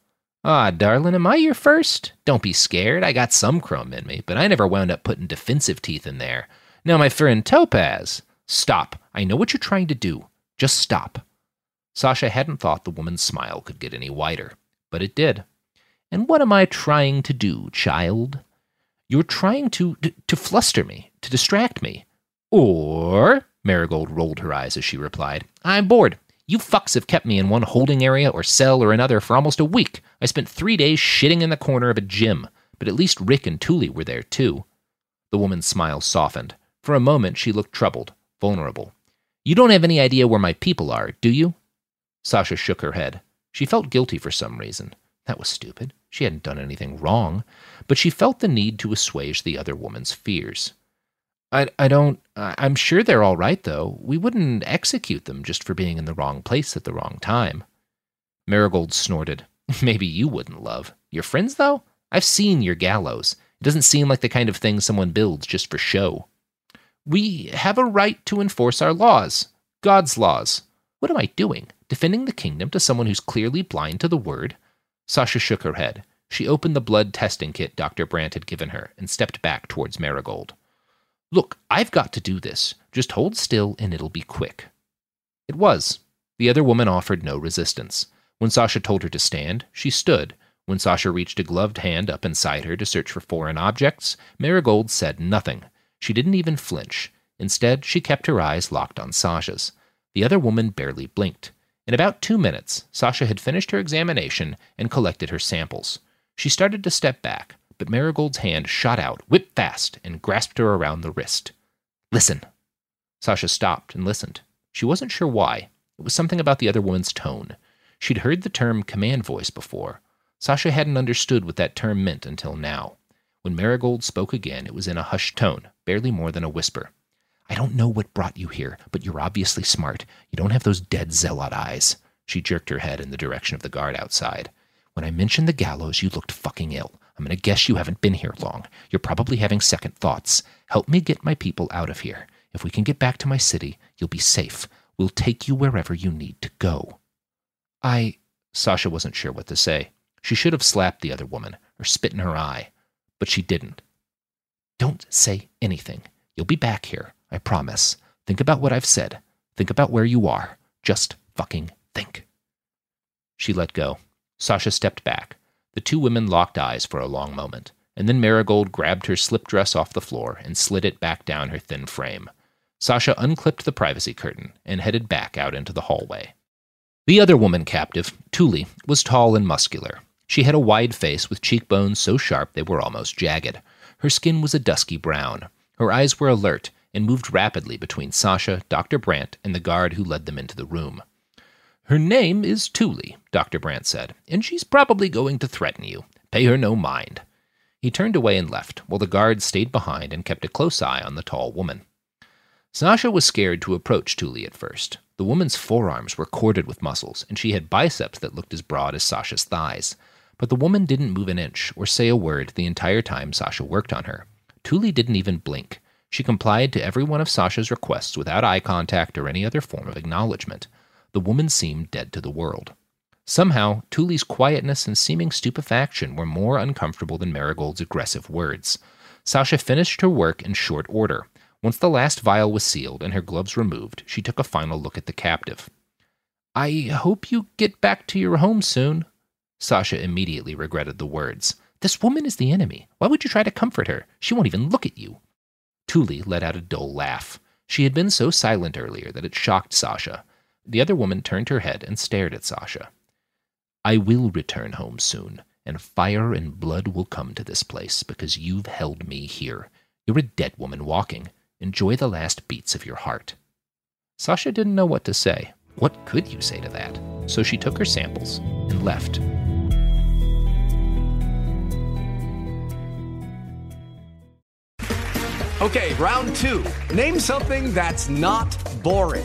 Ah, darling, am I your first? Don't be scared. I got some chrome in me, but I never wound up putting defensive teeth in there. Now, my friend Topaz. Stop. I know what you're trying to do. Just stop. Sasha hadn't thought the woman's smile could get any wider, but it did. And what am I trying to do, child? You're trying to, to, to fluster me, to distract me. Or, Marigold rolled her eyes as she replied, I'm bored. You fucks have kept me in one holding area or cell or another for almost a week. I spent three days shitting in the corner of a gym, but at least Rick and Tuli were there too. The woman's smile softened. For a moment, she looked troubled, vulnerable. You don't have any idea where my people are, do you? Sasha shook her head. She felt guilty for some reason. That was stupid. She hadn't done anything wrong, but she felt the need to assuage the other woman's fears. I, I don't. I'm sure they're all right, though. We wouldn't execute them just for being in the wrong place at the wrong time. Marigold snorted. Maybe you wouldn't, love. Your friends, though? I've seen your gallows. It doesn't seem like the kind of thing someone builds just for show. We have a right to enforce our laws. God's laws. What am I doing? Defending the kingdom to someone who's clearly blind to the word? Sasha shook her head. She opened the blood testing kit Dr. Brandt had given her and stepped back towards Marigold. Look, I've got to do this. Just hold still and it'll be quick. It was. The other woman offered no resistance. When Sasha told her to stand, she stood. When Sasha reached a gloved hand up inside her to search for foreign objects, Marigold said nothing. She didn't even flinch. Instead, she kept her eyes locked on Sasha's. The other woman barely blinked. In about two minutes, Sasha had finished her examination and collected her samples. She started to step back, but Marigold's hand shot out, whip fast, and grasped her around the wrist. Listen. Sasha stopped and listened. She wasn't sure why. It was something about the other woman's tone. She'd heard the term command voice before. Sasha hadn't understood what that term meant until now. When Marigold spoke again, it was in a hushed tone, barely more than a whisper. I don't know what brought you here, but you're obviously smart. You don't have those dead zealot eyes. She jerked her head in the direction of the guard outside. When I mentioned the gallows, you looked fucking ill. I'm going to guess you haven't been here long. You're probably having second thoughts. Help me get my people out of here. If we can get back to my city, you'll be safe. We'll take you wherever you need to go. I. Sasha wasn't sure what to say. She should have slapped the other woman or spit in her eye, but she didn't. Don't say anything. You'll be back here. I promise. Think about what I've said. Think about where you are. Just fucking think. She let go. Sasha stepped back. The two women locked eyes for a long moment, and then Marigold grabbed her slip dress off the floor and slid it back down her thin frame. Sasha unclipped the privacy curtain and headed back out into the hallway. The other woman captive, Tuli, was tall and muscular. She had a wide face with cheekbones so sharp they were almost jagged. Her skin was a dusky brown. Her eyes were alert and moved rapidly between Sasha, Dr. Brandt, and the guard who led them into the room. Her name is Tuli, Dr. Brandt said, and she's probably going to threaten you. Pay her no mind. He turned away and left, while the guards stayed behind and kept a close eye on the tall woman. Sasha was scared to approach Tuli at first. The woman's forearms were corded with muscles, and she had biceps that looked as broad as Sasha's thighs. But the woman didn't move an inch or say a word the entire time Sasha worked on her. Tuli didn't even blink. She complied to every one of Sasha's requests without eye contact or any other form of acknowledgement. The woman seemed dead to the world. Somehow, Tuli's quietness and seeming stupefaction were more uncomfortable than Marigold's aggressive words. Sasha finished her work in short order. Once the last vial was sealed and her gloves removed, she took a final look at the captive. I hope you get back to your home soon. Sasha immediately regretted the words. This woman is the enemy. Why would you try to comfort her? She won't even look at you. Tuli let out a dull laugh. She had been so silent earlier that it shocked Sasha. The other woman turned her head and stared at Sasha. I will return home soon, and fire and blood will come to this place because you've held me here. You're a dead woman walking. Enjoy the last beats of your heart. Sasha didn't know what to say. What could you say to that? So she took her samples and left. Okay, round two. Name something that's not boring.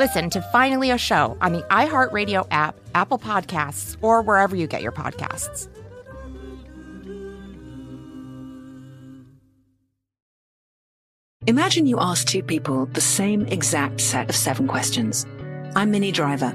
Listen to Finally a Show on the iHeartRadio app, Apple Podcasts, or wherever you get your podcasts. Imagine you ask two people the same exact set of seven questions. I'm Minnie Driver,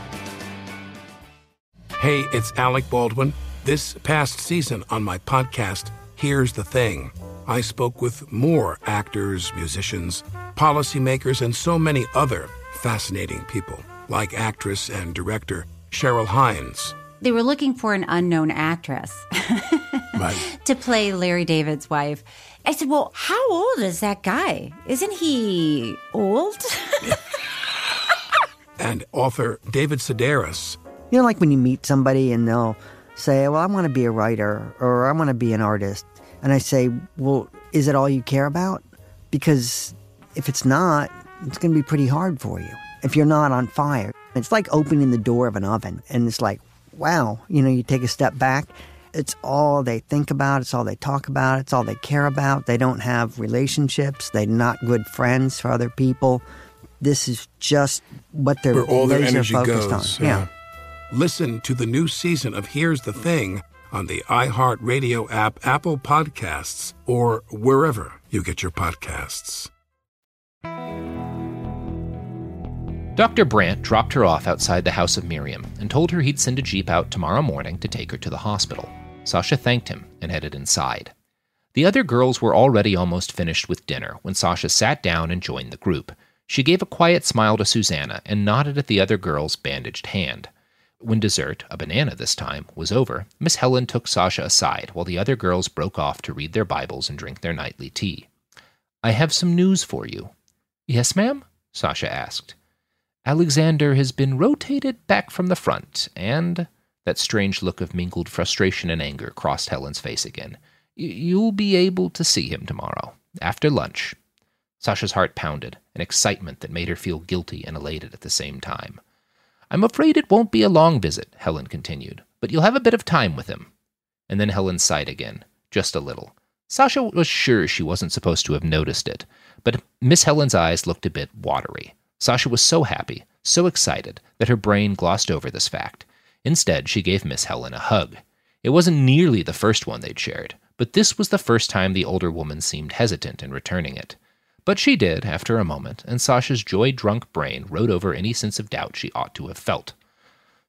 Hey, it's Alec Baldwin. This past season on my podcast, Here's the Thing, I spoke with more actors, musicians, policymakers, and so many other fascinating people, like actress and director Cheryl Hines. They were looking for an unknown actress Right. to play Larry David's wife. I said, Well, how old is that guy? Isn't he old? And author David Sedaris. You know, like when you meet somebody and they'll say, Well, I want to be a writer or I want to be an artist. And I say, Well, is it all you care about? Because if it's not, it's going to be pretty hard for you if you're not on fire. It's like opening the door of an oven and it's like, wow, you know, you take a step back. It's all they think about. It's all they talk about. It's all they care about. They don't have relationships. They're not good friends for other people. This is just what they're Where all their energy focused goes. on. yeah. Listen to the new season of Here's the Thing on the iHeartRadio app, Apple Podcasts, or wherever you get your podcasts. Dr. Brandt dropped her off outside the house of Miriam and told her he'd send a jeep out tomorrow morning to take her to the hospital. Sasha thanked him and headed inside. The other girls were already almost finished with dinner when Sasha sat down and joined the group. She gave a quiet smile to Susanna and nodded at the other girl's bandaged hand. When dessert, a banana this time, was over, Miss Helen took Sasha aside while the other girls broke off to read their Bibles and drink their nightly tea. I have some news for you. Yes, ma'am? Sasha asked. Alexander has been rotated back from the front, and that strange look of mingled frustration and anger crossed Helen's face again. You'll be able to see him tomorrow, after lunch. Sasha's heart pounded, an excitement that made her feel guilty and elated at the same time. I'm afraid it won't be a long visit, Helen continued, but you'll have a bit of time with him. And then Helen sighed again, just a little. Sasha was sure she wasn't supposed to have noticed it, but Miss Helen's eyes looked a bit watery. Sasha was so happy, so excited, that her brain glossed over this fact. Instead, she gave Miss Helen a hug. It wasn't nearly the first one they'd shared, but this was the first time the older woman seemed hesitant in returning it. But she did, after a moment, and Sasha's joy drunk brain rode over any sense of doubt she ought to have felt.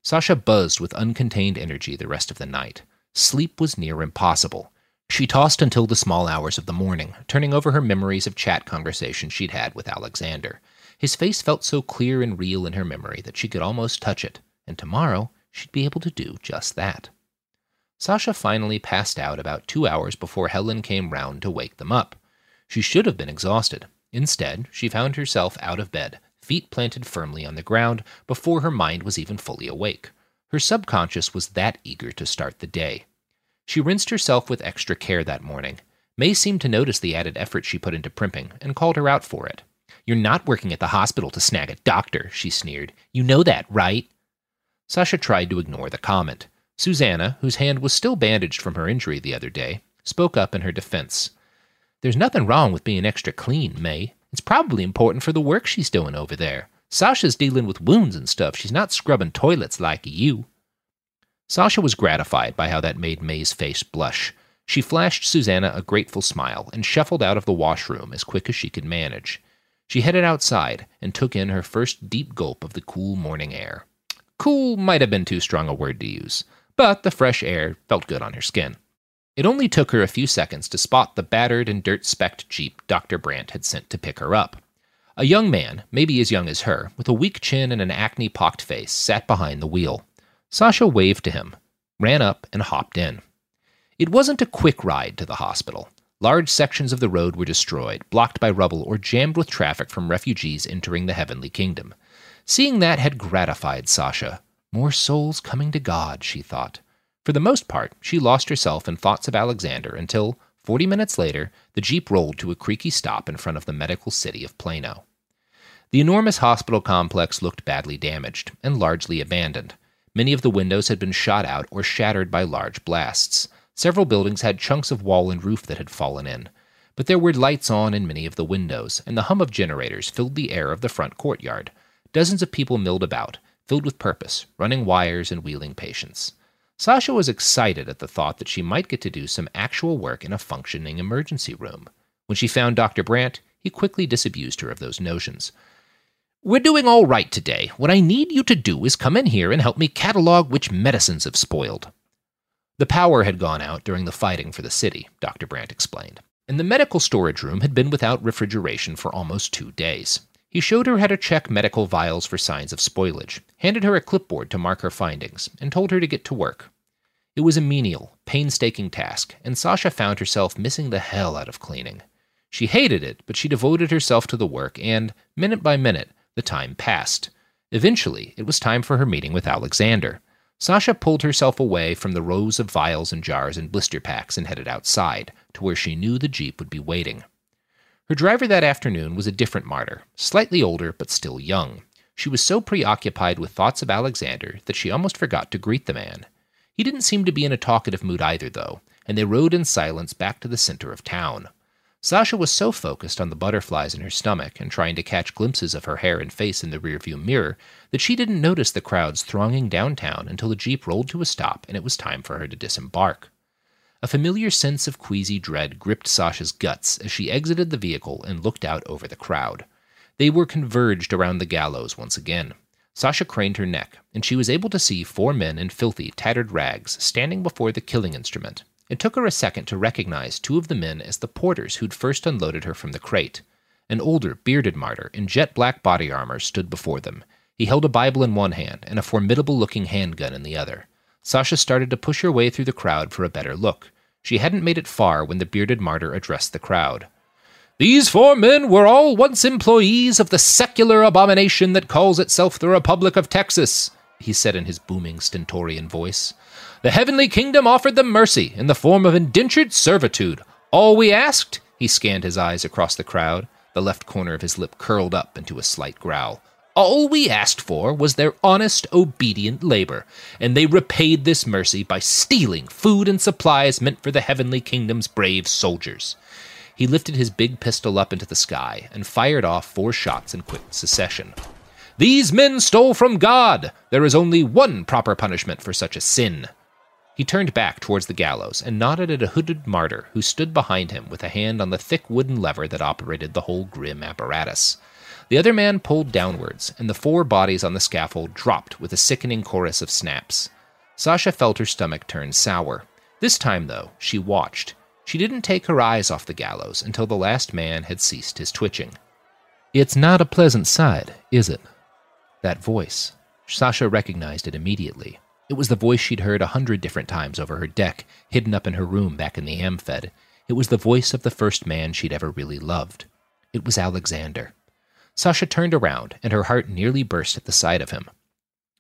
Sasha buzzed with uncontained energy the rest of the night. Sleep was near impossible. She tossed until the small hours of the morning, turning over her memories of chat conversations she'd had with Alexander. His face felt so clear and real in her memory that she could almost touch it, and tomorrow she'd be able to do just that. Sasha finally passed out about two hours before Helen came round to wake them up. She should have been exhausted. Instead, she found herself out of bed, feet planted firmly on the ground, before her mind was even fully awake. Her subconscious was that eager to start the day. She rinsed herself with extra care that morning. May seemed to notice the added effort she put into primping and called her out for it. You're not working at the hospital to snag a doctor, she sneered. You know that, right? Sasha tried to ignore the comment. Susanna, whose hand was still bandaged from her injury the other day, spoke up in her defense. There's nothing wrong with being extra clean, May. It's probably important for the work she's doing over there. Sasha's dealing with wounds and stuff. She's not scrubbing toilets like you. Sasha was gratified by how that made May's face blush. She flashed Susanna a grateful smile and shuffled out of the washroom as quick as she could manage. She headed outside and took in her first deep gulp of the cool morning air. Cool might have been too strong a word to use, but the fresh air felt good on her skin. It only took her a few seconds to spot the battered and dirt specked jeep Dr. Brandt had sent to pick her up. A young man, maybe as young as her, with a weak chin and an acne pocked face, sat behind the wheel. Sasha waved to him, ran up, and hopped in. It wasn't a quick ride to the hospital. Large sections of the road were destroyed, blocked by rubble, or jammed with traffic from refugees entering the heavenly kingdom. Seeing that had gratified Sasha. More souls coming to God, she thought. For the most part, she lost herself in thoughts of Alexander until, forty minutes later, the Jeep rolled to a creaky stop in front of the medical city of Plano. The enormous hospital complex looked badly damaged and largely abandoned. Many of the windows had been shot out or shattered by large blasts. Several buildings had chunks of wall and roof that had fallen in. But there were lights on in many of the windows, and the hum of generators filled the air of the front courtyard. Dozens of people milled about, filled with purpose, running wires and wheeling patients. Sasha was excited at the thought that she might get to do some actual work in a functioning emergency room. When she found Dr. Brandt, he quickly disabused her of those notions. We're doing all right today. What I need you to do is come in here and help me catalog which medicines have spoiled. The power had gone out during the fighting for the city, Dr. Brandt explained, and the medical storage room had been without refrigeration for almost two days. He showed her how to check medical vials for signs of spoilage, handed her a clipboard to mark her findings, and told her to get to work. It was a menial, painstaking task, and Sasha found herself missing the hell out of cleaning. She hated it, but she devoted herself to the work, and, minute by minute, the time passed. Eventually, it was time for her meeting with Alexander. Sasha pulled herself away from the rows of vials and jars and blister packs and headed outside, to where she knew the Jeep would be waiting. Her driver that afternoon was a different martyr, slightly older but still young. She was so preoccupied with thoughts of Alexander that she almost forgot to greet the man. He didn't seem to be in a talkative mood either, though, and they rode in silence back to the center of town. Sasha was so focused on the butterflies in her stomach and trying to catch glimpses of her hair and face in the rearview mirror that she didn't notice the crowds thronging downtown until the Jeep rolled to a stop and it was time for her to disembark. A familiar sense of queasy dread gripped Sasha's guts as she exited the vehicle and looked out over the crowd. They were converged around the gallows once again. Sasha craned her neck, and she was able to see four men in filthy, tattered rags standing before the killing instrument. It took her a second to recognize two of the men as the porters who'd first unloaded her from the crate. An older, bearded martyr in jet black body armor stood before them. He held a Bible in one hand and a formidable looking handgun in the other. Sasha started to push her way through the crowd for a better look. She hadn't made it far when the bearded martyr addressed the crowd. These four men were all once employees of the secular abomination that calls itself the Republic of Texas, he said in his booming stentorian voice. The heavenly kingdom offered them mercy in the form of indentured servitude. All we asked, he scanned his eyes across the crowd, the left corner of his lip curled up into a slight growl. All we asked for was their honest, obedient labor, and they repaid this mercy by stealing food and supplies meant for the heavenly kingdom's brave soldiers. He lifted his big pistol up into the sky and fired off four shots in quick succession. These men stole from God! There is only one proper punishment for such a sin. He turned back towards the gallows and nodded at a hooded martyr who stood behind him with a hand on the thick wooden lever that operated the whole grim apparatus. The other man pulled downwards, and the four bodies on the scaffold dropped with a sickening chorus of snaps. Sasha felt her stomach turn sour. This time, though, she watched. She didn't take her eyes off the gallows until the last man had ceased his twitching. It's not a pleasant sight, is it? That voice. Sasha recognized it immediately. It was the voice she'd heard a hundred different times over her deck, hidden up in her room back in the Amfed. It was the voice of the first man she'd ever really loved. It was Alexander. Sasha turned around, and her heart nearly burst at the sight of him.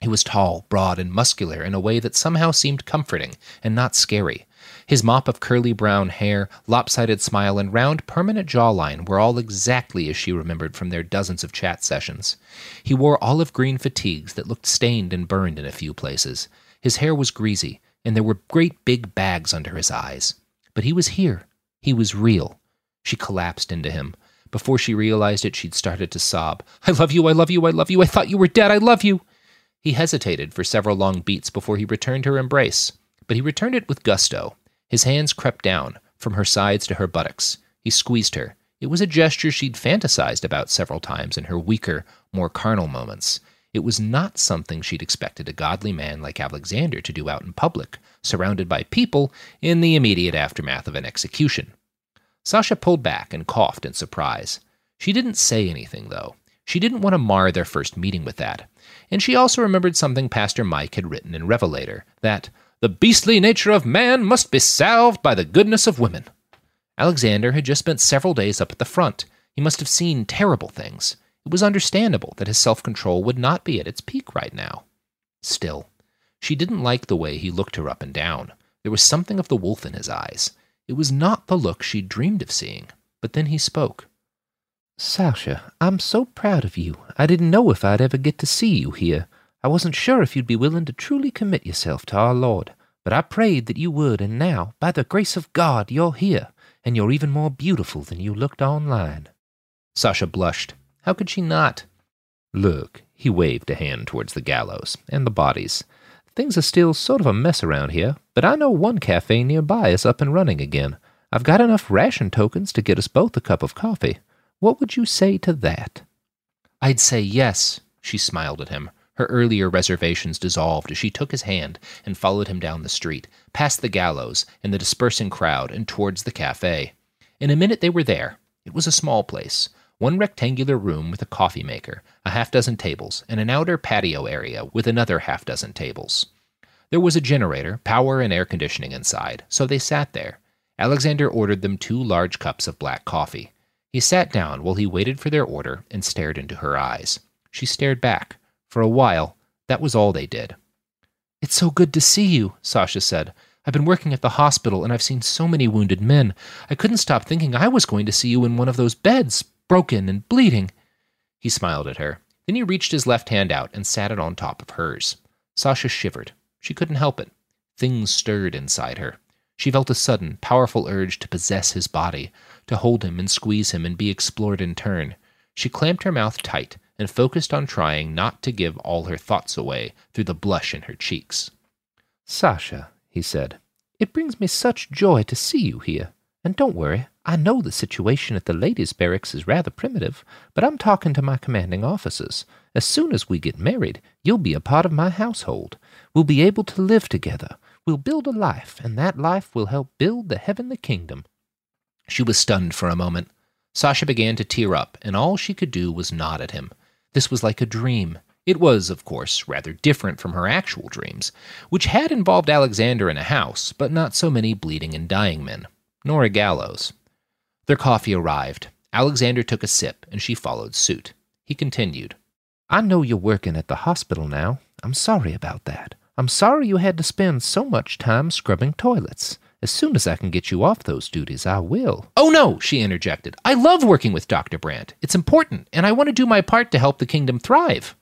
He was tall, broad, and muscular in a way that somehow seemed comforting and not scary. His mop of curly brown hair, lopsided smile, and round, permanent jawline were all exactly as she remembered from their dozens of chat sessions. He wore olive green fatigues that looked stained and burned in a few places. His hair was greasy, and there were great big bags under his eyes. But he was here. He was real. She collapsed into him. Before she realized it, she'd started to sob. I love you, I love you, I love you. I thought you were dead. I love you. He hesitated for several long beats before he returned her embrace, but he returned it with gusto. His hands crept down, from her sides to her buttocks. He squeezed her. It was a gesture she'd fantasized about several times in her weaker, more carnal moments. It was not something she'd expected a godly man like Alexander to do out in public, surrounded by people, in the immediate aftermath of an execution. Sasha pulled back and coughed in surprise. She didn't say anything, though. She didn't want to mar their first meeting with that. And she also remembered something Pastor Mike had written in Revelator that the beastly nature of man must be salved by the goodness of women. Alexander had just spent several days up at the front. He must have seen terrible things. It was understandable that his self control would not be at its peak right now. Still, she didn't like the way he looked her up and down. There was something of the wolf in his eyes. It was not the look she'd dreamed of seeing. But then he spoke. Sasha, I'm so proud of you. I didn't know if I'd ever get to see you here. I wasn't sure if you'd be willing to truly commit yourself to our Lord, but I prayed that you would, and now, by the grace of God, you're here, and you're even more beautiful than you looked online. Sasha blushed. How could she not? Look, he waved a hand towards the gallows and the bodies. Things are still sort of a mess around here, but I know one cafe nearby is up and running again. I've got enough ration tokens to get us both a cup of coffee. What would you say to that? I'd say yes, she smiled at him. Her earlier reservations dissolved as she took his hand and followed him down the street, past the gallows and the dispersing crowd, and towards the cafe. In a minute they were there. It was a small place, one rectangular room with a coffee maker, a half dozen tables, and an outer patio area with another half dozen tables. There was a generator, power, and air conditioning inside, so they sat there. Alexander ordered them two large cups of black coffee. He sat down while he waited for their order and stared into her eyes. She stared back. For a while, that was all they did. It's so good to see you, Sasha said. I've been working at the hospital and I've seen so many wounded men. I couldn't stop thinking I was going to see you in one of those beds, broken and bleeding. He smiled at her. Then he reached his left hand out and sat it on top of hers. Sasha shivered. She couldn't help it. Things stirred inside her. She felt a sudden, powerful urge to possess his body, to hold him and squeeze him and be explored in turn. She clamped her mouth tight and focused on trying not to give all her thoughts away through the blush in her cheeks. Sasha, he said, it brings me such joy to see you here. And don't worry, I know the situation at the ladies' barracks is rather primitive, but I'm talking to my commanding officers. As soon as we get married, you'll be a part of my household. We'll be able to live together. We'll build a life, and that life will help build the heavenly kingdom. She was stunned for a moment. Sasha began to tear up, and all she could do was nod at him. This was like a dream. It was, of course, rather different from her actual dreams, which had involved Alexander in a house, but not so many bleeding and dying men, nor a gallows. Their coffee arrived. Alexander took a sip, and she followed suit. He continued. I know you're working at the hospital now. I'm sorry about that. I'm sorry you had to spend so much time scrubbing toilets. As soon as I can get you off those duties, I will. Oh, no, she interjected. I love working with Dr. Brandt. It's important, and I want to do my part to help the kingdom thrive.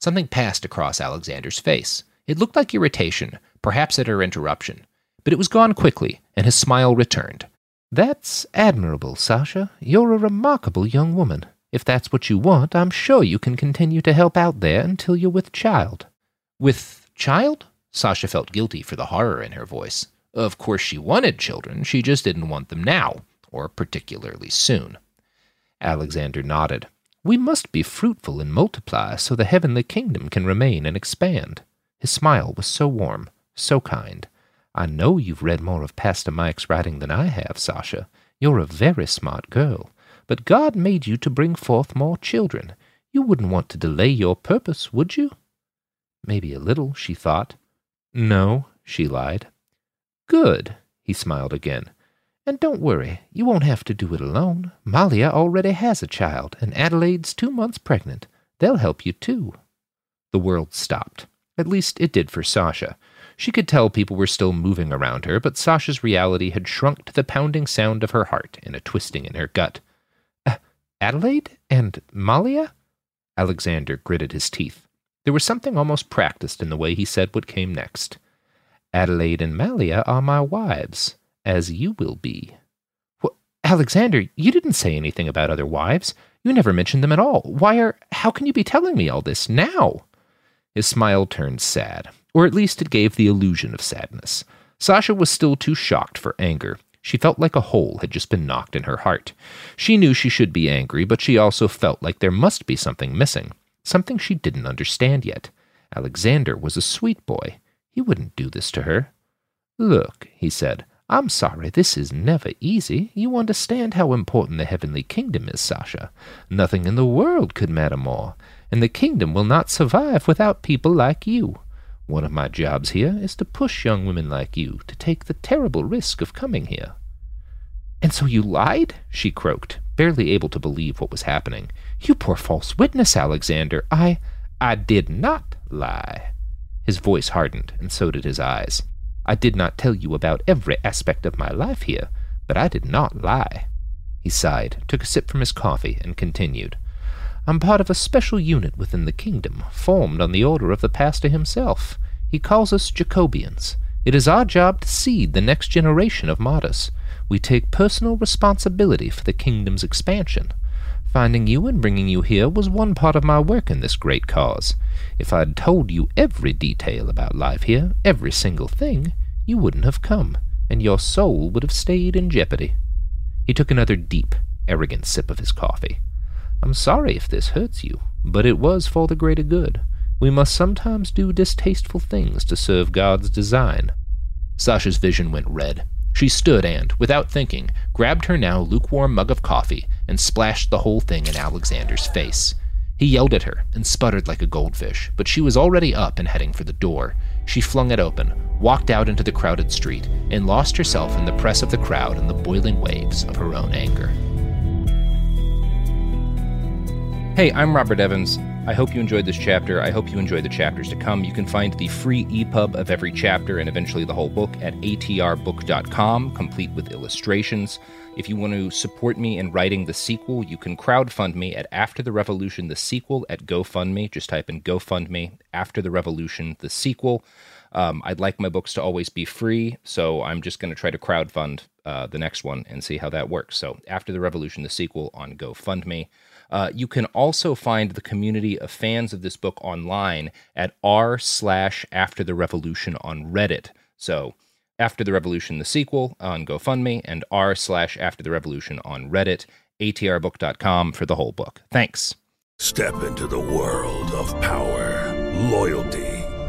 Something passed across Alexander's face. It looked like irritation, perhaps at her interruption, but it was gone quickly, and his smile returned. That's admirable, Sasha. You're a remarkable young woman. If that's what you want, I'm sure you can continue to help out there until you're with child. With child? Sasha felt guilty for the horror in her voice. Of course, she wanted children, she just didn't want them now, or particularly soon. Alexander nodded. We must be fruitful and multiply so the heavenly kingdom can remain and expand. His smile was so warm, so kind. I know you've read more of Pastor Mike's writing than I have, Sasha. You're a very smart girl. But God made you to bring forth more children. You wouldn't want to delay your purpose, would you? Maybe a little, she thought. No, she lied. Good, he smiled again. And don't worry, you won't have to do it alone. Malia already has a child, and Adelaide's two months pregnant. They'll help you too. The world stopped. At least it did for Sasha. She could tell people were still moving around her, but Sasha's reality had shrunk to the pounding sound of her heart and a twisting in her gut. Uh, Adelaide? And Malia? Alexander gritted his teeth. There was something almost practiced in the way he said what came next. Adelaide and Malia are my wives, as you will be. Well, Alexander, you didn't say anything about other wives. You never mentioned them at all. Why are. How can you be telling me all this now? His smile turned sad, or at least it gave the illusion of sadness. Sasha was still too shocked for anger. She felt like a hole had just been knocked in her heart. She knew she should be angry, but she also felt like there must be something missing, something she didn't understand yet. Alexander was a sweet boy. He wouldn't do this to her. Look, he said, I'm sorry, this is never easy. You understand how important the heavenly kingdom is, Sasha. Nothing in the world could matter more, and the kingdom will not survive without people like you. One of my jobs here is to push young women like you to take the terrible risk of coming here. And so you lied? she croaked, barely able to believe what was happening. You poor false witness, Alexander. I. I did not lie. His voice hardened, and so did his eyes. I did not tell you about every aspect of my life here, but I did not lie. He sighed, took a sip from his coffee, and continued. I'm part of a special unit within the kingdom, formed on the order of the pastor himself. He calls us Jacobians. It is our job to seed the next generation of martyrs. We take personal responsibility for the kingdom's expansion. Finding you and bringing you here was one part of my work in this great cause. If I'd told you every detail about life here, every single thing, you wouldn't have come, and your soul would have stayed in jeopardy. He took another deep, arrogant sip of his coffee. I'm sorry if this hurts you, but it was for the greater good. We must sometimes do distasteful things to serve God's design. Sasha's vision went red. She stood and, without thinking, grabbed her now lukewarm mug of coffee and splashed the whole thing in Alexander's face. He yelled at her and sputtered like a goldfish, but she was already up and heading for the door. She flung it open, walked out into the crowded street, and lost herself in the press of the crowd and the boiling waves of her own anger. Hey, I'm Robert Evans. I hope you enjoyed this chapter. I hope you enjoy the chapters to come. You can find the free EPUB of every chapter and eventually the whole book at atrbook.com, complete with illustrations. If you want to support me in writing the sequel, you can crowdfund me at After the Revolution, the sequel at GoFundMe. Just type in GoFundMe, After the Revolution, the sequel. Um, I'd like my books to always be free, so I'm just going to try to crowdfund uh, the next one and see how that works. So, After the Revolution, the sequel on GoFundMe. Uh, you can also find the community of fans of this book online at r slash after the revolution on Reddit. So after the revolution, the sequel on GoFundMe, and r slash after the revolution on Reddit, atrbook.com for the whole book. Thanks. Step into the world of power, loyalty,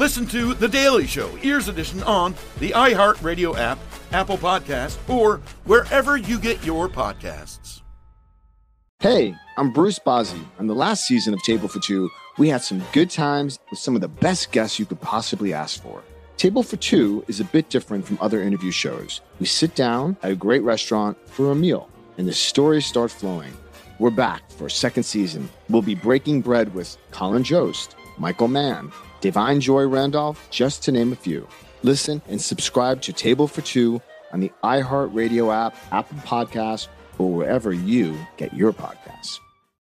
Listen to The Daily Show Ears Edition on the iHeartRadio app, Apple Podcast, or wherever you get your podcasts. Hey, I'm Bruce Bozzi. On the last season of Table for Two, we had some good times with some of the best guests you could possibly ask for. Table for Two is a bit different from other interview shows. We sit down at a great restaurant for a meal, and the stories start flowing. We're back for a second season. We'll be breaking bread with Colin Jost, Michael Mann, Da'Vine Joy Randolph, just to name a few. Listen and subscribe to Table for Two on the iHeartRadio app, Apple Podcasts, or wherever you get your podcasts.